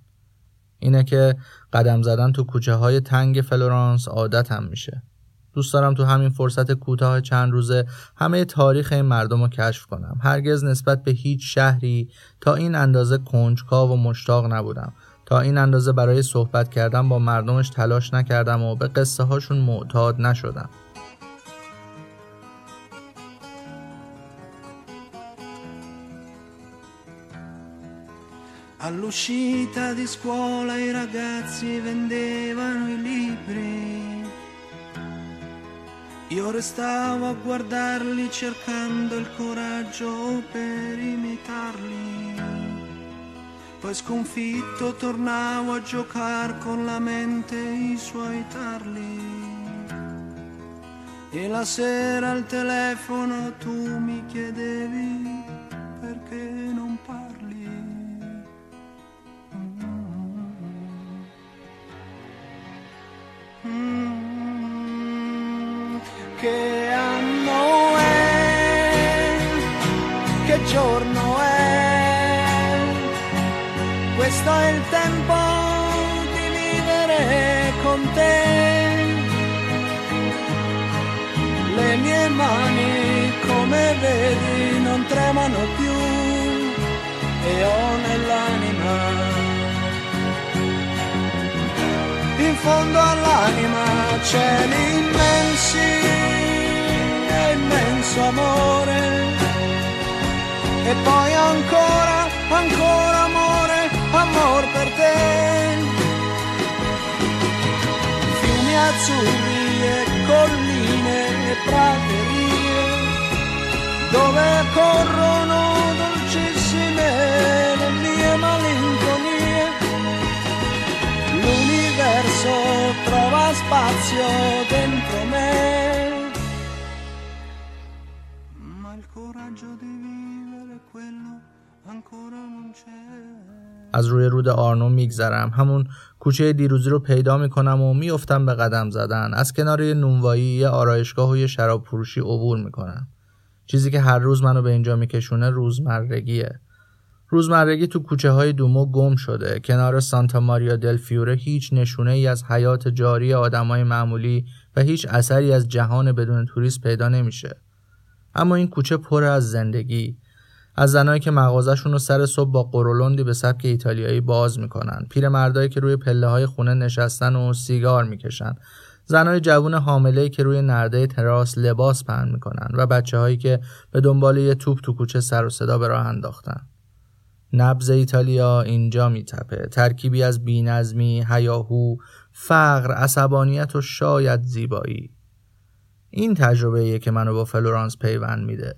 اینه که قدم زدن تو کوچه های تنگ فلورانس عادت هم میشه. دوست دارم تو همین فرصت کوتاه چند روزه همه تاریخ این مردم رو کشف کنم. هرگز نسبت به هیچ شهری تا این اندازه کنجکاو و مشتاق نبودم. این اندازه برای صحبت کردن با مردمش تلاش نکردم و به قصه هاشون معتاد نشدم All'uscita di scuola i ragazzi vendevano i libri. Io restavo a guardarli cercando il coraggio per imitarli. Poi sconfitto tornavo a giocare con la mente i suoi tarli. E la sera al telefono tu mi chiedevi perché non parli. Mm, che anno è? Che giorno è? Questo è il tempo di vivere con te. Le mie mani, come vedi, non tremano più. E ho nell'anima in fondo all'anima immensi e immenso amore. E poi ancora, ancora amore, amor per te fiumi azzurri e colline e praterie dove corrono dolcissime le mie malinconie l'universo trova spazio dentro me. Ma il coraggio di vivere quello ancora non c'è. از روی رود آرنو میگذرم. همون کوچه دیروزی رو پیدا می‌کنم و میفتم به قدم زدن. از کنار یه نونوایی یه آرایشگاه و یه شراب فروشی عبور می‌کنم. چیزی که هر روز منو به اینجا میکشونه روزمرگیه. روزمرگی تو کوچه های دومو گم شده. کنار سانتا ماریا دل فیوره هیچ نشونه ای از حیات جاری آدمای معمولی و هیچ اثری از جهان بدون توریست پیدا نمیشه. اما این کوچه پر از زندگی. از زنایی که مغازشون رو سر صبح با قرولندی به سبک ایتالیایی باز می‌کنن. پیرمردایی که روی پله های خونه نشستن و سیگار می‌کشن. زنای جوون حامله که روی نرده تراس لباس پهن می‌کنن و بچه هایی که به دنبال یه توپ تو کوچه سر و صدا به راه انداختن. نبز ایتالیا اینجا میتپه. ترکیبی از بینظمی، هیاهو، فقر، عصبانیت و شاید زیبایی. این تجربه که منو با فلورانس پیوند میده.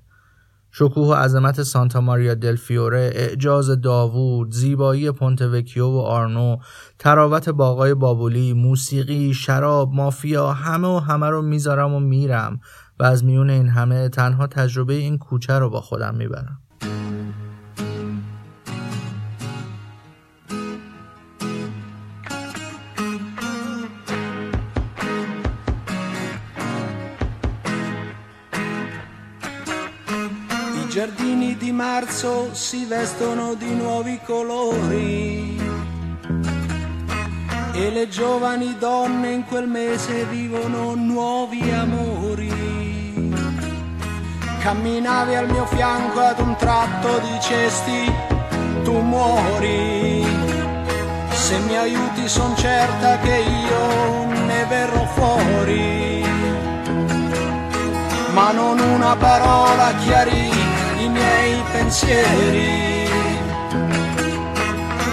شکوه و عظمت سانتا ماریا دل فیوره، اعجاز داوود، زیبایی پونته وکیو و آرنو، طراوت باغای بوبولی، موسیقی، شراب، مافیا، همه و همه رو می‌ذارم و میرم و از میون این همه تنها تجربه این کوچه رو با خودم می‌برم. Marzo si vestono di nuovi colori e le giovani donne in quel mese vivono nuovi amori. Camminavi al mio fianco ad un tratto dicesti tu muori. Se mi aiuti son certa che io ne verrò fuori ma non una parola chiarì pensieri.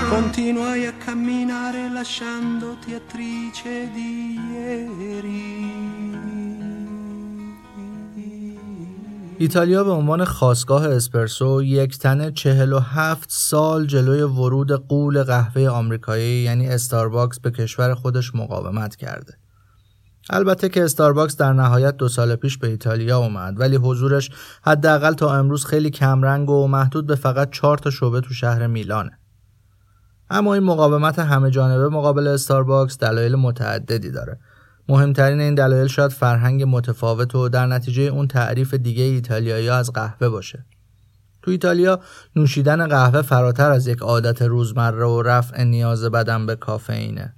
Continuai a camminare lasciandoti attrice di ieri. ایتالیا به عنوان خاصگاه اسپرسو یک تنه 47 سال جلوی ورود قول قهوه آمریکایی یعنی استارباکس به کشور خودش مقاومت کرده. البته که استارباکس در نهایت دو سال پیش به ایتالیا اومد ولی حضورش حداقل تا امروز خیلی کمرنگ و محدود به فقط چهار تا شعبه تو شهر میلانه. اما این مقاومت همه جانبه مقابل استارباکس دلایل متعددی داره. مهمترین این دلایل شاید فرهنگ متفاوت و در نتیجه اون تعریف دیگه ایتالیایی از قهوه باشه. تو ایتالیا نوشیدن قهوه فراتر از یک عادت روزمره و رفع نیاز بدن به کافئینه.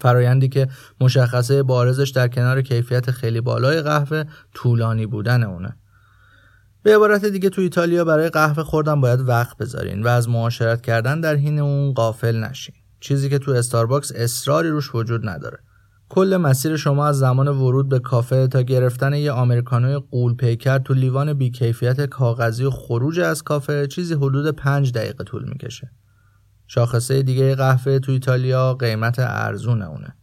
فرایندی که مشخصه بارزش در کنار کیفیت خیلی بالای قهوه طولانی بودن اونه. به عبارت دیگه تو ایتالیا برای قهوه خوردن باید وقت بذارین و از معاشرت کردن در حین اون قافل نشین. چیزی که تو استارباکس اصراری روش وجود نداره. کل مسیر شما از زمان ورود به کافه تا گرفتن یه آمریکانوی قول پیکر تو لیوان بیکیفیت کاغذی و خروج از کافه چیزی حدود پنج دقیقه طول می‌کشه. شاخصه دیگه قهوه تو ایتالیا قیمت ارزون اونه.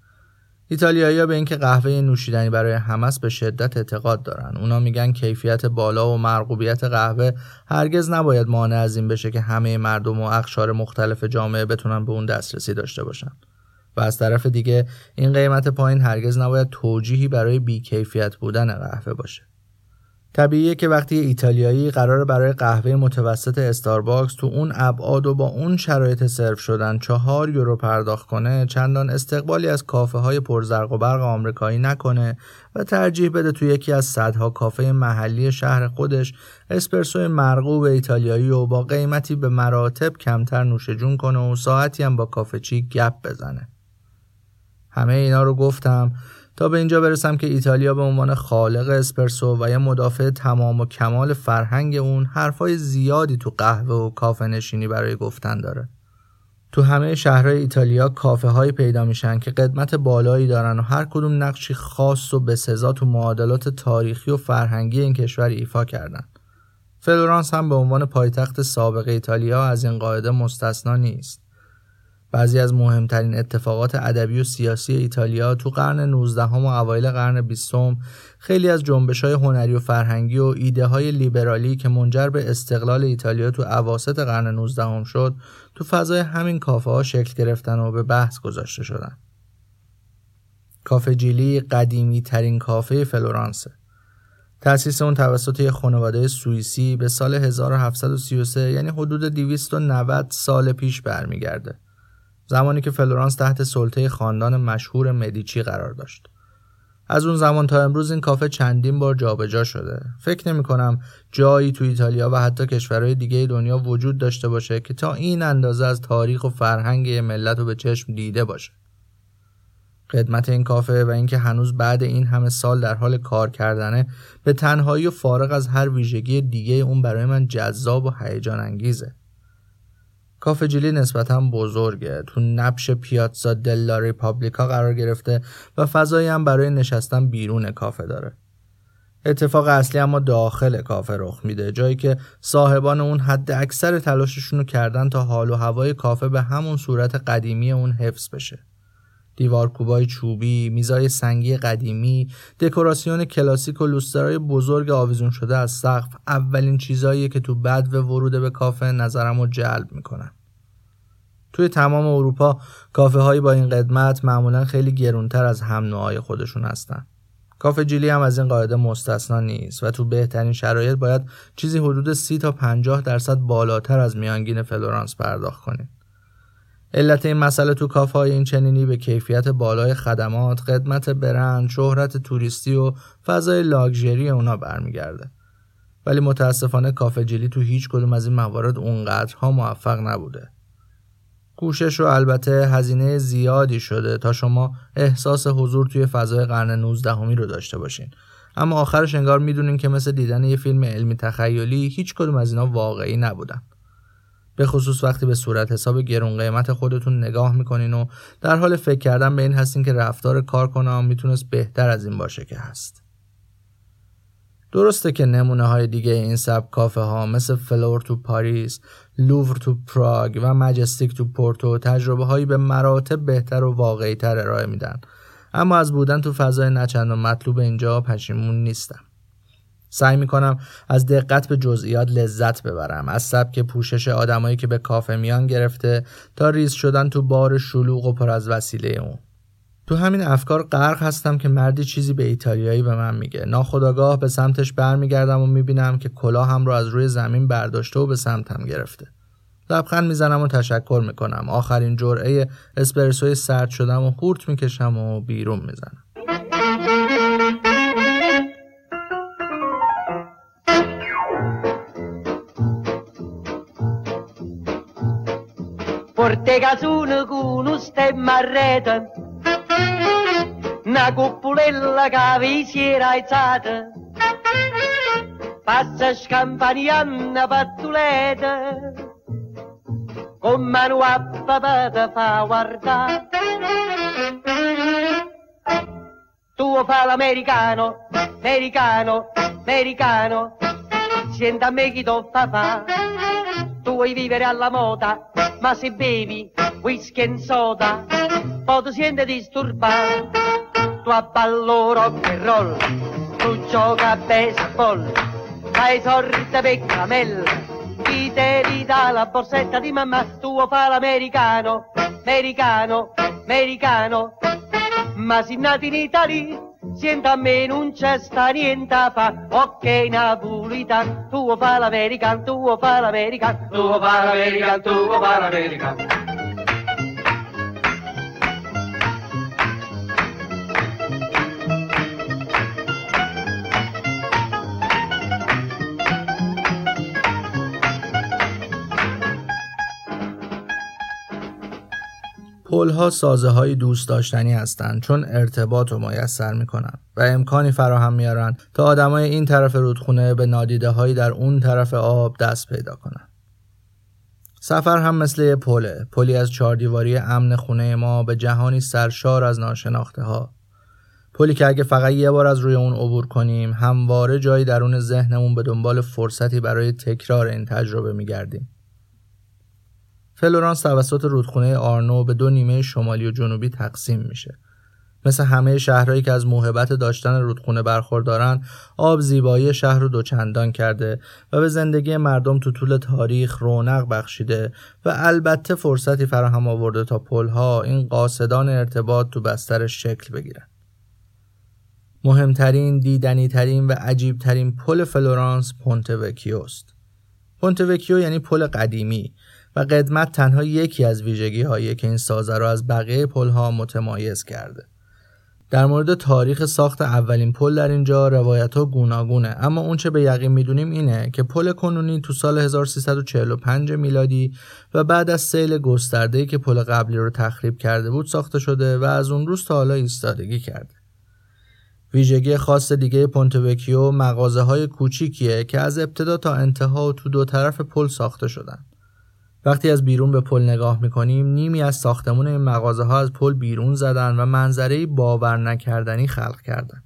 ایتالیایی‌ها به اینکه قهوه نوشیدنی برای همس به شدت اعتقاد دارن. اونا میگن کیفیت بالا و مرغوبیت قهوه هرگز نباید مانع از این بشه که همه مردم و اقشار مختلف جامعه بتونن به اون دسترسی داشته باشن. و از طرف دیگه این قیمت پایین هرگز نباید توجیهی برای بیکیفیت بودن قهوه باشه. طبیعیه که وقتی ایتالیایی قرار برای قهوه متوسط استارباکس تو اون ابعاد و با اون شرایط سرو شدن چهار یورو پرداخت کنه چندان استقبالی از کافه های پرزرق و برق آمریکایی نکنه و ترجیح بده تو یکی از صدها کافه محلی شهر خودش اسپرسوی مرغوب ایتالیایی و با قیمتی به مراتب کمتر نوش جون کنه و ساعتی هم با کافه چی گپ بزنه. همه اینا رو گفتم تا به اینجا برسم که ایتالیا به عنوان خالق اسپرسو و یا مدافع تمام و کمال فرهنگ اون حرفای زیادی تو قهوه و کافه نشینی برای گفتن داره. تو همه شهرهای ایتالیا کافه هایی پیدا میشن که قدمت بالایی دارن و هر کدوم نقشی خاص و به سزا تو معادلات تاریخی و فرهنگی این کشور ایفا کردن. فلورانس هم به عنوان پایتخت سابق ایتالیا از این قاعده مستثنا نیست. بعضی از مهمترین اتفاقات ادبی و سیاسی ایتالیا تو قرن 19 و اوایل قرن 20 خیلی از جنبش های هنری و فرهنگی و ایده های لیبرالی که منجر به استقلال ایتالیا تو اواسط قرن 19 شد تو فضای همین کافه ها شکل گرفتن و به بحث گذاشته شدن. کافه جیلی قدیمی ترین کافه فلورانسه. تأسیس اون توسط یک خانواده سوئیسی به سال 1733 یعنی حدود 290 سال پیش برمیگرده. زمانی که فلورانس تحت سلطه خاندان مشهور مدیچی قرار داشت. از اون زمان تا امروز این کافه چندین بار جابجا جا شده. فکر نمی کنم جایی تو ایتالیا و حتی کشورهای دیگه دنیا وجود داشته باشه که تا این اندازه از تاریخ و فرهنگ ملت رو به چشم دیده باشه. خدمت این کافه و اینکه هنوز بعد این همه سال در حال کار کردنه به تنهایی و فارغ از هر ویژگی دیگه اون برای من جذاب و هیجان انگیزه. کافه جیلی نسبتا بزرگه. تو نبش پیاتزا دلا ریپابلیکا قرار گرفته و فضایی هم برای نشستن بیرون کافه داره. اتفاق اصلی اما داخل کافه رخ میده جایی که صاحبان اون حد اکثر تلاششون رو کردن تا حال و هوای کافه به همون صورت قدیمی اون حفظ بشه. دیوار کوبای چوبی، میزای سنگی قدیمی، دکوراسیون کلاسیک و لوسترهای بزرگ آویزون شده از سقف اولین چیزهایی که تو بدو ورود به کافه نظرم رو جلب می‌کنن. توی تمام اروپا کافه هایی با این قدمت معمولا خیلی گرونتر از هم نوعای خودشون هستن. کافه جیلی هم از این قاعده مستثنا نیست و تو بهترین شرایط باید چیزی حدود سی تا 50 درصد بالاتر از میانگین فلورانس پرداخت کنید. علت این مسئله تو کافه های این چنینی به کیفیت بالای خدمات، قدمت برند، شهرت توریستی و فضای لاکژری اونا برمیگرده. ولی متاسفانه کافه جیلی تو هیچ کدوم از این موارد اونقدرها موفق نبوده. کوشش و البته هزینه زیادی شده تا شما احساس حضور توی فضای قرن 19 همی رو داشته باشین. اما آخرش انگار می‌دونین که مثل دیدن یه فیلم علمی تخیلی هیچ کدوم از اینا واقعی نبودن. به خصوص وقتی به صورت حساب گرون قیمت خودتون نگاه می‌کنین و در حال فکر کردن به این هستین که رفتار کارکنان می‌تونست بهتر از این باشه که هست. درسته که نمونه های دیگه این سبک کافه ها مثل فلور تو پاریس، لوور تو پراگ و مجستیک تو پورتو تجربه هایی به مراتب بهتر و واقعی تر ارائه میدن. اما از بودن تو فضای نه چندان مطلوب اینجا پشیمون نیستم. سعی می‌کنم از دقت به جزئیات لذت ببرم. از سبک پوشش آدمایی که به کافه میان گرفته تا ریز شدن تو بار شلوغ و پر از وسیله اون. تو همین افکار غرق هستم که مردی چیزی به ایتالیایی به من میگه. ناخداگاه به سمتش برمیگردم و می‌بینم که کلاهم رو از روی زمین برداشته و به سمتم گرفته. لبخند می‌زنم و تشکر می‌کنم. آخرین جرعه اسپرسوی سرد شدم و هورت می‌کشم و بیرون می‌زنم. Porte casune con un stemma a una cuppolella che vi si era alzata, passa scampanianna pattuleta, con mano a papà te fa guardare. Tu fa l'americano, americano, americano, senta me chi t'ho fa fa, tu vuoi vivere alla moda, ma se bevi whisky e soda, poi ti senti disturbato. Tu abballo rock and roll, tu gioca a baseball, hai sorte per camella, chi te li dà la borsetta di mamma, tu fa l'americano, americano, americano, ma si nati in Italia, Sienta a me non c'è sta niente a fa, ok napolitan, tuo fa l'american, tuo fa l'american, tuo fa l'american, tuo fa l'american. پلها سازه های دوست داشتنی هستند چون ارتباط رو میسر می‌کنن و امکانی فراهم میارن تا آدمای این طرف رودخونه به نادیده هایی در اون طرف آب دست پیدا کنن. سفر هم مثل پله پلی از چهاردیواری امن خونه ما به جهانی سرشار از ناشناخته ها پلی که اگه فقط یه بار از روی اون عبور کنیم همواره جایی درون ذهنمون به دنبال فرصتی برای تکرار این تجربه میگردیم فلورانس توسط رودخونه آرنو به دو نیمه شمالی و جنوبی تقسیم میشه. مثل همه شهرهایی که از موهبت داشتن رودخونه برخوردارن آب زیبایی شهر رو دوچندان کرده و به زندگی مردم تو طول تاریخ رونق بخشیده و البته فرصتی فراهم آورده تا پلها این قاصدان ارتباط تو بسترش شکل بگیرن. مهمترین دیدنیترین و عجیبترین پل فلورانس پونتوکیوست. پونتوکیو یعنی پل قدیمی. و قدمت تنها یکی از ویژگی هایی که این سازه را از بقیه پل ها متمایز کرده. در مورد تاریخ ساخت اولین پل در اینجا روایت ها گوناگونه اما اونچه به یقین می‌دونیم اینه که پل کنونی تو سال 1345 میلادی و بعد از سیل گسترده‌ای که پل قبلی رو تخریب کرده بود ساخته شده و از اون روز تا حالا ایستادگی کرده. ویژگی خاص دیگه پونتوکیو مغازه های کوچیکیه که از ابتدا تا انتها تو دو طرف پل ساخته شدن. وقتی از بیرون به پل نگاه می‌کنیم نیمی از ساختمون این مغازه ها از پل بیرون زدن و منظره باور نکردنی خلق کردن.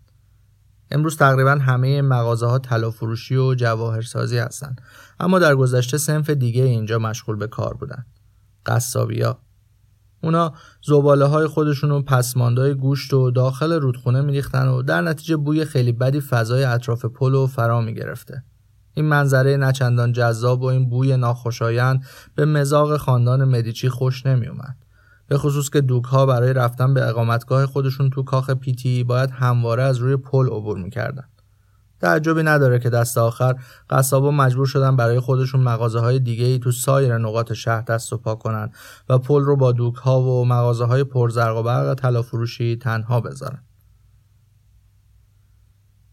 امروز تقریبا همه مغازه ها طلا فروشی و جواهرسازی هستند اما در گذشته سنف دیگه اینجا مشغول به کار بودن. قصابیا اونا زباله های خودشون و پسماندهای گوشت و داخل رودخونه میریختن و در نتیجه بوی خیلی بدی فضای اطراف پل و فرا می‌گرفته. این منظره نچندان جذاب و این بوی ناخوشایند به مزاق خاندان مدیچی خوش نمی اومد. به خصوص که دوک ها برای رفتن به اقامتگاه خودشون تو کاخ پیتی باید همواره از روی پل عبور می‌کردن. تعجبی نداره که دست آخر قصابا مجبور شدن برای خودشون مغازه های دیگه ای تو سایر نقاط شهر دست و پا کنن و پل رو با دوک ها و مغازه های پرزرق و برق طلافروشی تنها بذارن.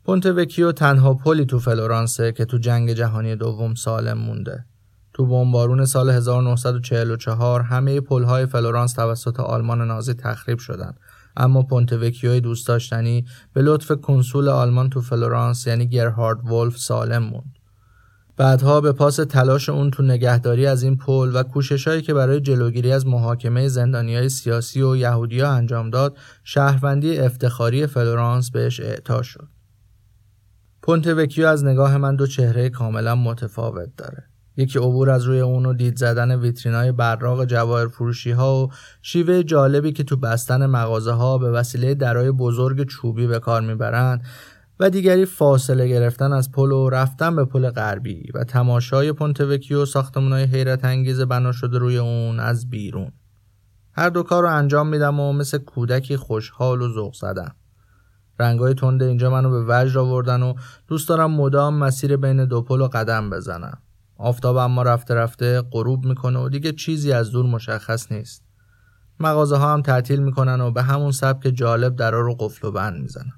وکیو تنها پلی تو فلورانسه که تو جنگ جهانی دوم سالم مونده. تو بمبارون سال 1944 همه پل‌های فلورانس توسط آلمان نازی تخریب شدند. اما وکیوی دوست داشتنی به لطف کنسول آلمان تو فلورانس یعنی گرهارد ولف سالم موند. بعدها به پاس تلاش اون تو نگهداری از این پل و کوششهایی که برای جلوگیری از محاکمه زندانیای سیاسی و یهودیا انجام داد، شهروندی افتخاری فلورانس بهش اعطا شد. وکیو از نگاه من دو چهره کاملا متفاوت داره. یکی عبور از روی اون و دید زدن ویترینای براق جواهر فروشی ها و شیوه جالبی که تو بستن مغازه ها به وسیله درای بزرگ چوبی به کار می‌برند و دیگری فاصله گرفتن از پل و رفتن به پل غربی و تماشای پونتوکیو های حیرت انگیز بنا شده روی اون از بیرون هر دو کار رو انجام میدم و مثل کودکی خوشحال و ذوق زدم رنگای تنده اینجا منو به وجد آوردن و دوست دارم مدام مسیر بین دو پل و قدم بزنم. آفتاب اما رفته رفته غروب می‌کنه و دیگه چیزی از دور مشخص نیست. مغازه ها هم تعطیل می‌کنن و به همون سبک جالب درا رو قفل و بند می‌زنن.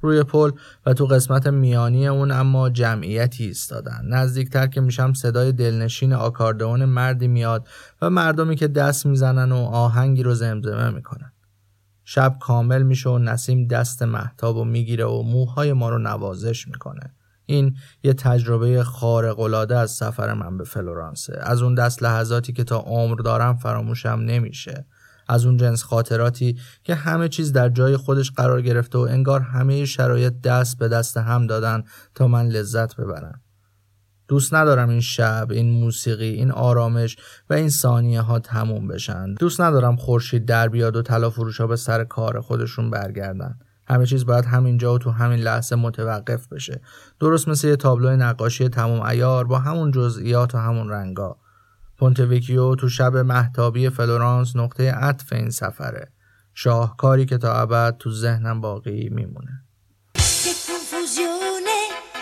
روی پل و تو قسمت میانی اون اما جمعیتی ایستادن. نزدیکتر که میشم صدای دلنشین آکاردئون مردی میاد و مردمی که دست می‌زنن و آهنگی رو زمزمه می‌کنن. شب کامل میشه و نسیم دست محتاب و می‌گیره و موهای ما رو نوازش می‌کنه. این یه تجربه خارق العاده از سفر من به فلورانسه. از اون دست لحظاتی که تا عمر دارم فراموشم نمیشه. از اون جنس خاطراتی که همه چیز در جای خودش قرار گرفته و انگار همه شرایط دست به دست هم دادن تا من لذت ببرم. دوست ندارم این شب این موسیقی این آرامش و این ثانیه ها تموم بشن. دوست ندارم خورشید در بیاد و طلا فروش ها به سر کار خودشون برگردن. همه چیز باید همینجا و تو همین لحظه متوقف بشه. درست مثل یه تابلو نقاشی تمام عیار با همون جزئیات و همون رنگا. پونتوکیو تو شب مهتابی فلورانس نقطه عطف این سفره. شاهکاری که تا ابد تو ذهنم باقی میمونه.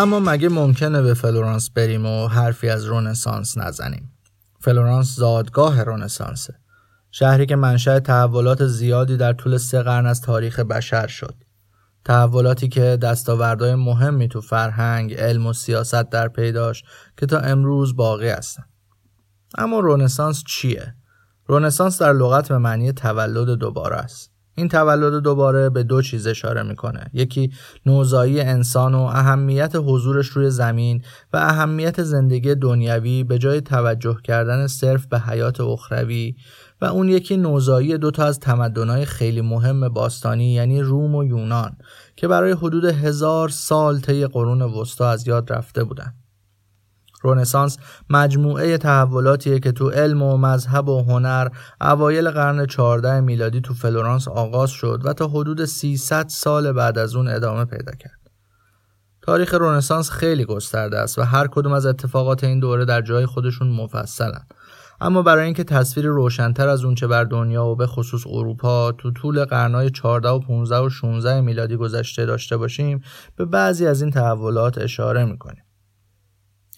اما مگه ممکنه به فلورانس بریم و حرفی از رنسانس نزنیم فلورانس زادگاه رنسانسه شهری که منشأ تحولات زیادی در طول سه قرن از تاریخ بشر شد تحولاتی که دستاوردهای مهمی تو فرهنگ، علم و سیاست در پی داشت که تا امروز باقی هستن. اما رنسانس چیه؟ رنسانس در لغت به معنی تولد دوباره است. این تولد دوباره به دو چیز اشاره می‌کنه. یکی نوزایی انسان و اهمیت حضورش روی زمین و اهمیت زندگی دنیوی به جای توجه کردن صرف به حیات اخروی. و اون یکی نوزایی دوتا از تمدنهای خیلی مهم باستانی یعنی روم و یونان که برای حدود هزار سال طی قرون وسطا از یاد رفته بودن. رونسانس مجموعه تحولاتیه که تو علم و مذهب و هنر اوایل قرن 14 میلادی تو فلورانس آغاز شد و تا حدود 300 سال بعد از اون ادامه پیدا کرد. تاریخ رونسانس خیلی گسترده است و هر کدوم از اتفاقات این دوره در جای خودشون مفصلن. اما برای اینکه تصویر روشنتر از اونچه بر دنیا و به خصوص اروپا تو طول قرنهای 14 و 15 و 16 میلادی گذشته داشته باشیم به بعضی از این تحولات اشاره می‌کنیم.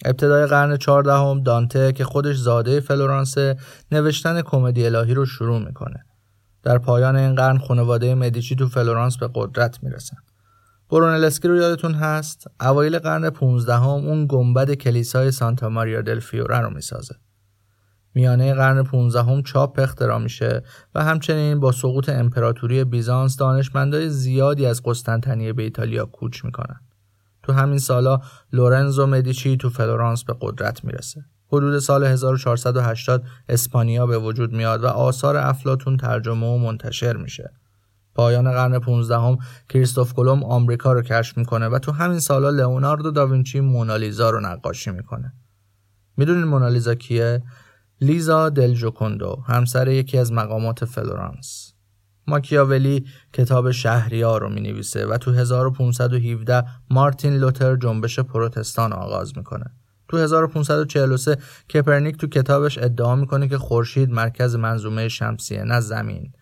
ابتدای قرن چهاردهم دانته که خودش زاده فلورانسه نوشتن کمدی الهی رو شروع می‌کنه. در پایان این قرن خانواده مدیچی تو فلورانس به قدرت می‌رسن. برونلسکی رو یادتون هست اوایل قرن 15 هم اون گنبد کلیسای سانتا ماریا دل فیوره رو می‌سازه. میانه قرن 15 هم چاپ اختراع میشه و همچنین با سقوط امپراتوری بیزانس دانشمندای زیادی از قسطنطنیه به ایتالیا کوچ می‌کنن. تو همین سالا لورنزو مدیچی تو فلورانس به قدرت می‌رسه. حدود سال 1480 اسپانیا به وجود میاد و آثار افلاطون ترجمه و منتشر میشه. پایان قرن 15 هم کریستف کلمب آمریکا رو کشف می‌کنه و تو همین سالا لئوناردو داوینچی مونالیزا رو نقاشی می‌کنه. می‌دونین مونالیزا کیه؟ لیزا دل جوکوندو همسر یکی از مقامات فلورانس. ماکیاولی کتاب شهریار رو می نویسه و تو 1517 مارتین لوتر جنبش پروتستان آغاز می‌کنه. تو 1543 کپرنیک تو کتابش ادعا می‌کنه که خورشید مرکز منظومه شمسیه نه زمین.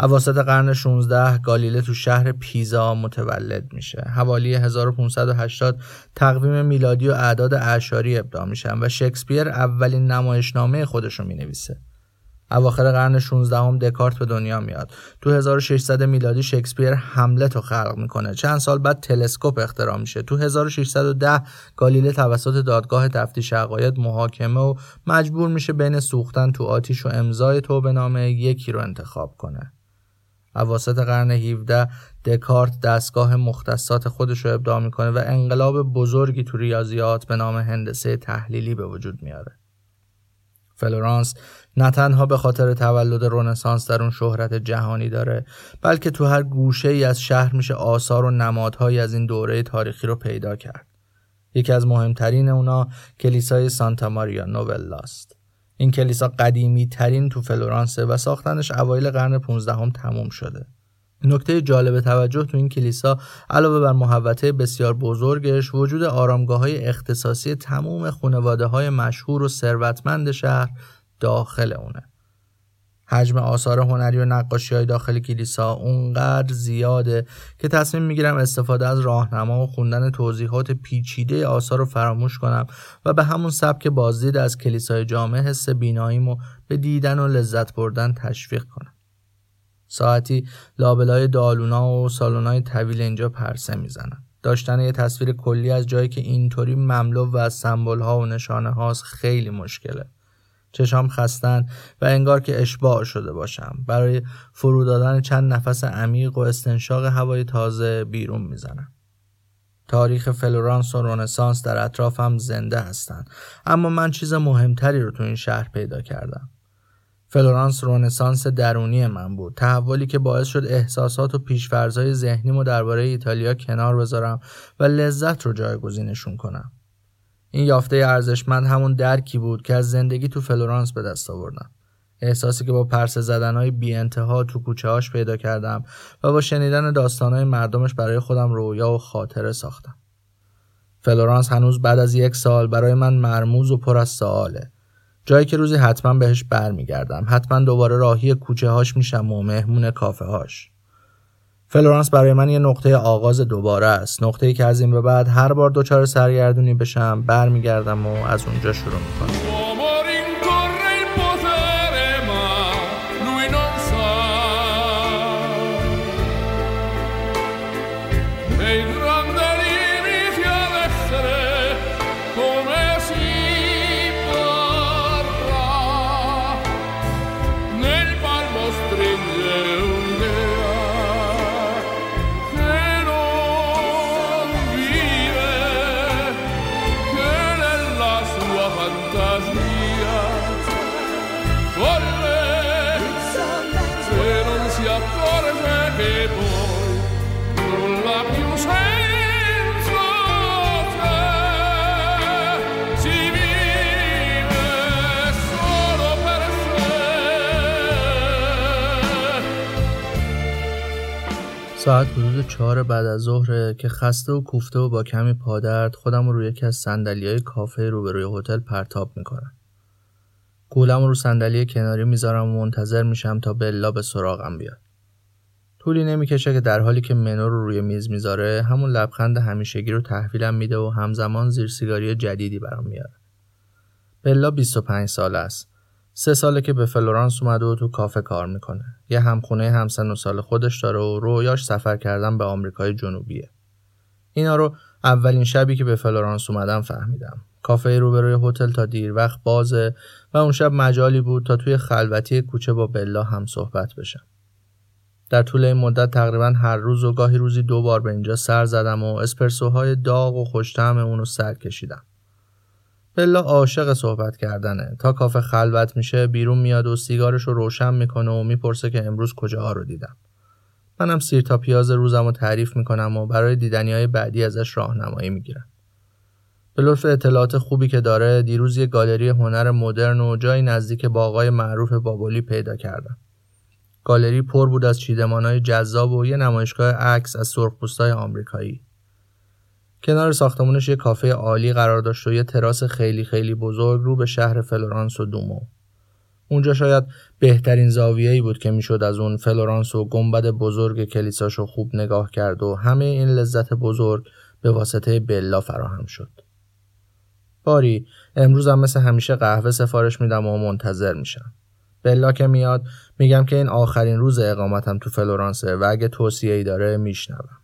اواسط قرن 16 گالیله تو شهر پیزا متولد میشه. حوالی 1580 تقویم میلادی و اعداد اعشاری ابداع میشن و شکسپیر اولین نمایشنامه خودش رو می نویسه. اواخر قرن 16 هم دکارت به دنیا میاد. تو 1600 میلادی شکسپیر حملت رو خلق می‌کنه. چند سال بعد تلسکوپ اختراع میشه. تو 1610 گالیله توسط دادگاه تفتیش عقاید محاکمه و مجبور میشه بین سوختن تو آتیش و امضای توبه نامه یکی رو انتخاب کنه. اواسط قرن 17 دکارت دستگاه مختصات خودش رو ابداع می‌کنه و انقلاب بزرگی تو ریاضیات به نام هندسه تحلیلی به وجود میاره. فلورانس نه تنها به خاطر تولد رونسانس در اون شهرت جهانی داره بلکه تو هر گوشه ای از شهر میشه آثار و نمادهایی از این دوره تاریخی رو پیدا کرد. یکی از مهمترین اونا کلیسای سانتا ماریا نوولاست این کلیسا قدیمی ترین تو فلورانسه و ساختنش اوایل قرن 15 هم تموم شده. نکته جالب توجه تو این کلیسا علاوه بر محوطه بسیار بزرگش وجود آرامگاه های اختصاصی تموم خانواده های مشهور و ثروتمند شهر داخل اونه. حجم آثار هنری و نقاشی های داخل کلیسا اونقدر زیاده که تصمیم می‌گیرم استفاده از راهنما و خوندن توضیحات پیچیده آثار رو فراموش کنم و به همون سبک بازدید از کلیسای جامع حس بیناییمو به دیدن و لذت بردن تشویق کنم. ساعتی لابلای دالونا و سالونای طویل اینجا پرسه می‌زنن. داشتن یه تصویر کلی از جایی که اینطوری مملو و از سمبل ها و نشانه هاست خیلی مشکله. چشام خستن و انگار که اشباع شده باشم. برای فرو دادن چند نفس عمیق و استنشاق هوای تازه بیرون می‌زنم تاریخ فلورانس و رونسانس در اطرافم زنده هستند اما من چیز مهمتری رو تو این شهر پیدا کردم. فلورانس رونسانس درونی من بود تحولی که باعث شد احساسات و پیشفرضهای ذهنیمو درباره ایتالیا کنار بذارم و لذت رو جایگزینشون کنم این یافته ارزشمند همون درکی بود که از زندگی تو فلورانس به دست آوردم احساسی که با پرسه زدنهای بی انتها تو کوچه هاش پیدا کردم و با شنیدن داستانهای مردمش برای خودم رویا و خاطره ساختم. فلورانس هنوز بعد از یک سال برای من مرموز و پر از سواله. جایی که روزی حتما بهش برمیگردم. حتما دوباره راهی کوچه هاش میشم و مهمون کافه هاش. فلورانس برای من یه نقطه آغاز دوباره است. نقطه ای که از این به بعد هر بار دچار سرگردونی بشم برمیگردم و از اونجا شروع می‌کنم. چهار بعد از ظهره که خسته و کوفته و با کمی پادرد خودم رو روی یکی از سندلی های کافه روبروی هتل پرتاب می‌کنم. گولم رو صندلی کناری می‌ذارم و منتظر میشم تا بلا به سراغم بیاد. طولی نمی‌کشه که در حالی که منو رو روی میز می‌ذاره همون لبخند همیشگی رو تحویلم میده و همزمان زیر سیگاری جدیدی برام میاره. بلا 25 ساله است. سه ساله که به فلورانس اومده و تو کافه کار می‌کنه. یه همخونه همسن و سال خودش داره و رویاش سفر کردن به آمریکای جنوبیه. اینا رو اولین شبی که به فلورانس اومدم فهمیدم. کافه روبروی هتل تا دیر وقت بازه و اون شب مجالی بود تا توی خلوتی کوچه با بلا هم صحبت بشم. در طول این مدت تقریبا هر روز و گاهی روزی دو بار به اینجا سر زدم و اسپرسوهای داغ و خوشتم اونو سر کشیدم. بلا عاشق صحبت کردنه. تا کافه خلوت میشه بیرون میاد و سیگارش رو روشن می‌کنه و می‌پرسه که امروز کجاها رو دیدم. منم سیر تا پیاز روزم رو تعریف می‌کنم و برای دیدنی های بعدی ازش راهنمایی می‌گیرم. به لطف اطلاعات خوبی که داره دیروز یه گالری هنر مدرن و جایی نزدیک باغای معروف بوبولی پیدا کردم. گالری پر بود از چیدمانهای جذاب و یه نمایشگاه عکس از سرخپوستای آمریکایی. کنار ساختمونش یه کافه عالی قرار داشت و یه تراس خیلی خیلی بزرگ رو به شهر فلورانس و دومو. اونجا شاید بهترین زاویه‌ای بود که می‌شد از اون فلورانس و گنبد بزرگ کلیساشو خوب نگاه کرد و همه این لذت بزرگ به واسطه بلا فراهم شد. باری امروز هم مثل همیشه قهوه سفارش میدم و منتظر میشم. بلا که میاد میگم که این آخرین روز اقامتم تو فلورانسه و اگه توصیه ای داره میشنوم.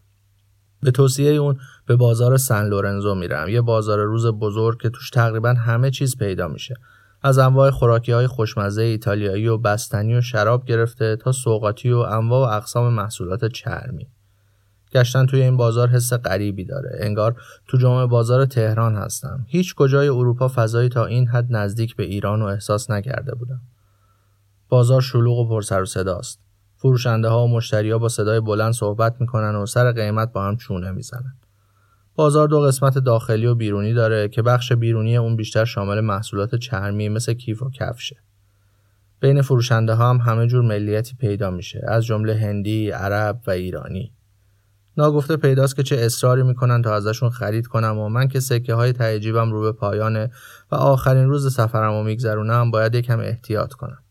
به توصیه اون به بازار سن لورنزو میرم. یه بازار روز بزرگ که توش تقریبا همه چیز پیدا میشه. از انواع خوراکی های خوشمزه ایتالیایی و بستنی و شراب گرفته تا سوقاتی و انواع و اقسام محصولات چرمی. گشتن توی این بازار حس غریبی داره. انگار تو جمعه بازار تهران هستم. هیچ کجای اروپا فضایی تا این حد نزدیک به ایران و احساس نکرده بودم. بازار شلوغ و پرسر و صداست فروشنده ها و مشتری ها با صدای بلند صحبت می‌کنن و سر قیمت با هم چونه می‌زنن. بازار دو قسمت داخلی و بیرونی داره که بخش بیرونی اون بیشتر شامل محصولات چرمی مثل کیف و کفشه. بین فروشنده ها هم همه جور ملیتی پیدا میشه از جمله هندی، عرب و ایرانی. ناگفته پیداست که چه اصراری می‌کنن تا ازشون خرید کنم و من که سکه های تهجیبم رو به پایانه و آخرین روز سفرم رو میگذرونم باید یکم احتیاط کنم.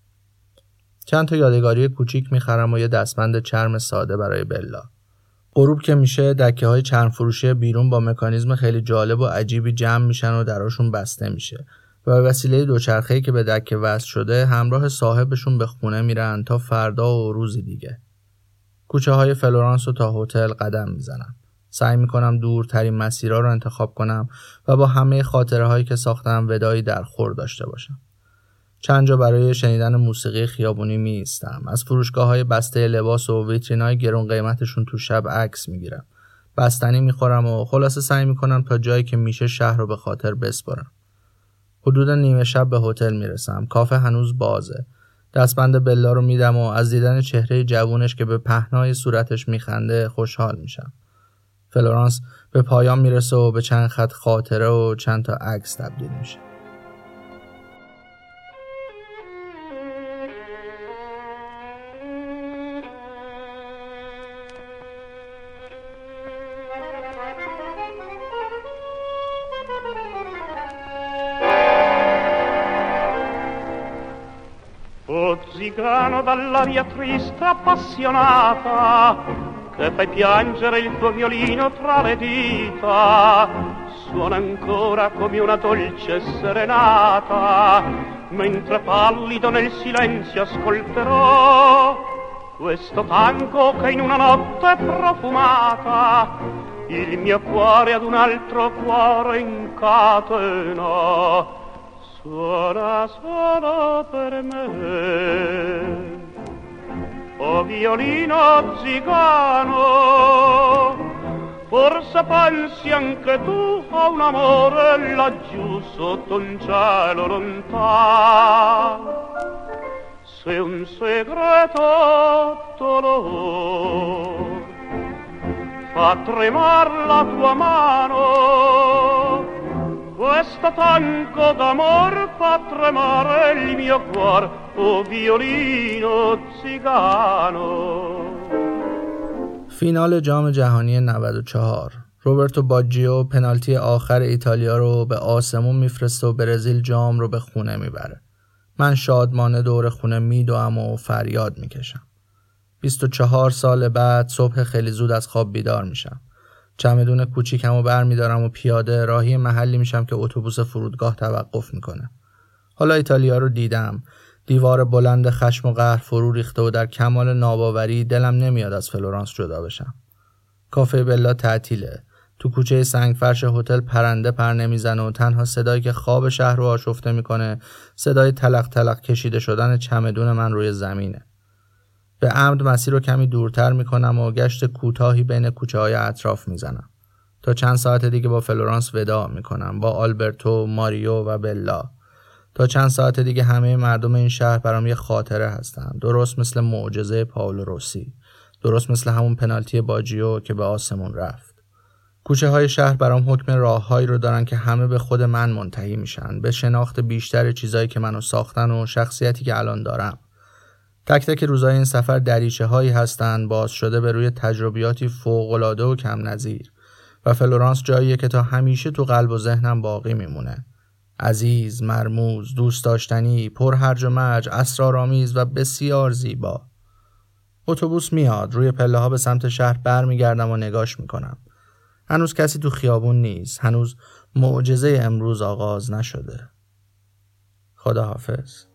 چند تا یادگاری کوچیک می‌خرم و یه دستبند چرم ساده برای بلا. غروب که میشه دکه های چرم فروشی بیرون با مکانیزم خیلی جالب و عجیبی جمع میشن و دراشون بسته میشه و به وسیله دوچرخه‌ای که به دکه وصل شده همراه صاحبشون به خونه میرن تا فردا و روزی دیگه. کوچه های فلورانس رو تا هتل قدم می‌زنم. سعی می‌کنم دورترین مسیرها رو انتخاب کنم و با همه خاطره هایی که ساختم ودایی در خور داشته باشم. چند جا برای شنیدن موسیقی خیابونی می از فروشگاه های بسته لباس و ویترین های گرون قیمتشون تو شب عکس می‌گیرم. بستنی می‌خورم و خلاصه سعی می‌کنم تا جایی که میشه شهر رو به خاطر بسپارم. حدود نیمه شب به هتل می‌رسم. کافه هنوز بازه. دستبند بلا رو میدم و از دیدن چهره جوونش که به پهنای صورتش میخنده خوشحال میشم. فلورانس به پایان می‌رسه و به چند خط خاطره و چند تا عکس تبدیل میشه. Zigano dall'aria triste appassionata che fai piangere il tuo violino tra le dita. Suona ancora come una dolce serenata mentre pallido nel silenzio ascolterò questo tango che in una notte profumata il mio cuore ad un altro cuore incatena suona solo per me. O violino zigano, forse pensi anche tu a un amore laggiù sotto un cielo lontano. Se un segreto dolore fa tremar la tua mano, Questo tango d'amor fa tremare il mio cuor, o violino zigano. فینال جام جهانی 94 روبرتو باجیو پنالتی آخر ایتالیا رو به آسمون میفرسته و برزیل جام رو به خونه می‌بره. من شادمانه دور خونه میدوم و فریاد می‌کشم. 24 سال بعد صبح خیلی زود از خواب بیدار میشم. چمدون کوچیکمو برمیدارم و پیاده راهی محلی میشم که اتوبوس فرودگاه توقف می‌کنه. حالا ایتالیا رو دیدم. دیوار بلند خشم و قهر فرو ریخته و در کمال ناباوری دلم نمیاد از فلورانس جدا بشم. کافه بلا تعطیله. تو کوچه سنگ فرش هتل پرنده پر نمی‌زنه و تنها صدایی که خواب شهر رو آشفته می‌کنه صدای تلق تلق کشیده شدن چمدون من روی زمینه. به عمد مسیر رو کمی دورتر می‌کنم و گشت کوتاهی بین کوچه های اطراف می‌زنم. تا چند ساعت دیگه با فلورانس وداع می‌کنم با آلبرتو، ماریو و بلا. تا چند ساعت دیگه همه مردم این شهر برام یه خاطره هستن درست مثل معجزه پاولو روسی. درست مثل همون پنالتی باجیو که به آسمون رفت. کوچه های شهر برام حکم راههایی رو دارن که همه به خود من منتهی میشن. به شناخت بیشتر چیزایی که منو ساختن و شخصیتی که الان دارم. تک تک روزای این سفر دریچه هایی هستند باز شده به روی تجربیاتی فوقالعاده و کم نظیر و فلورانس جاییه که تا همیشه تو قلب و ذهنم باقی میمونه. عزیز، مرموز، دوست داشتنی، پر هرج و مرج، اسرارآمیز و بسیار زیبا. اتوبوس میاد روی پله ها به سمت شهر برمیگردم و نگاش می‌کنم. هنوز کسی تو خیابون نیست هنوز معجزه امروز آغاز نشده. خداحافظ.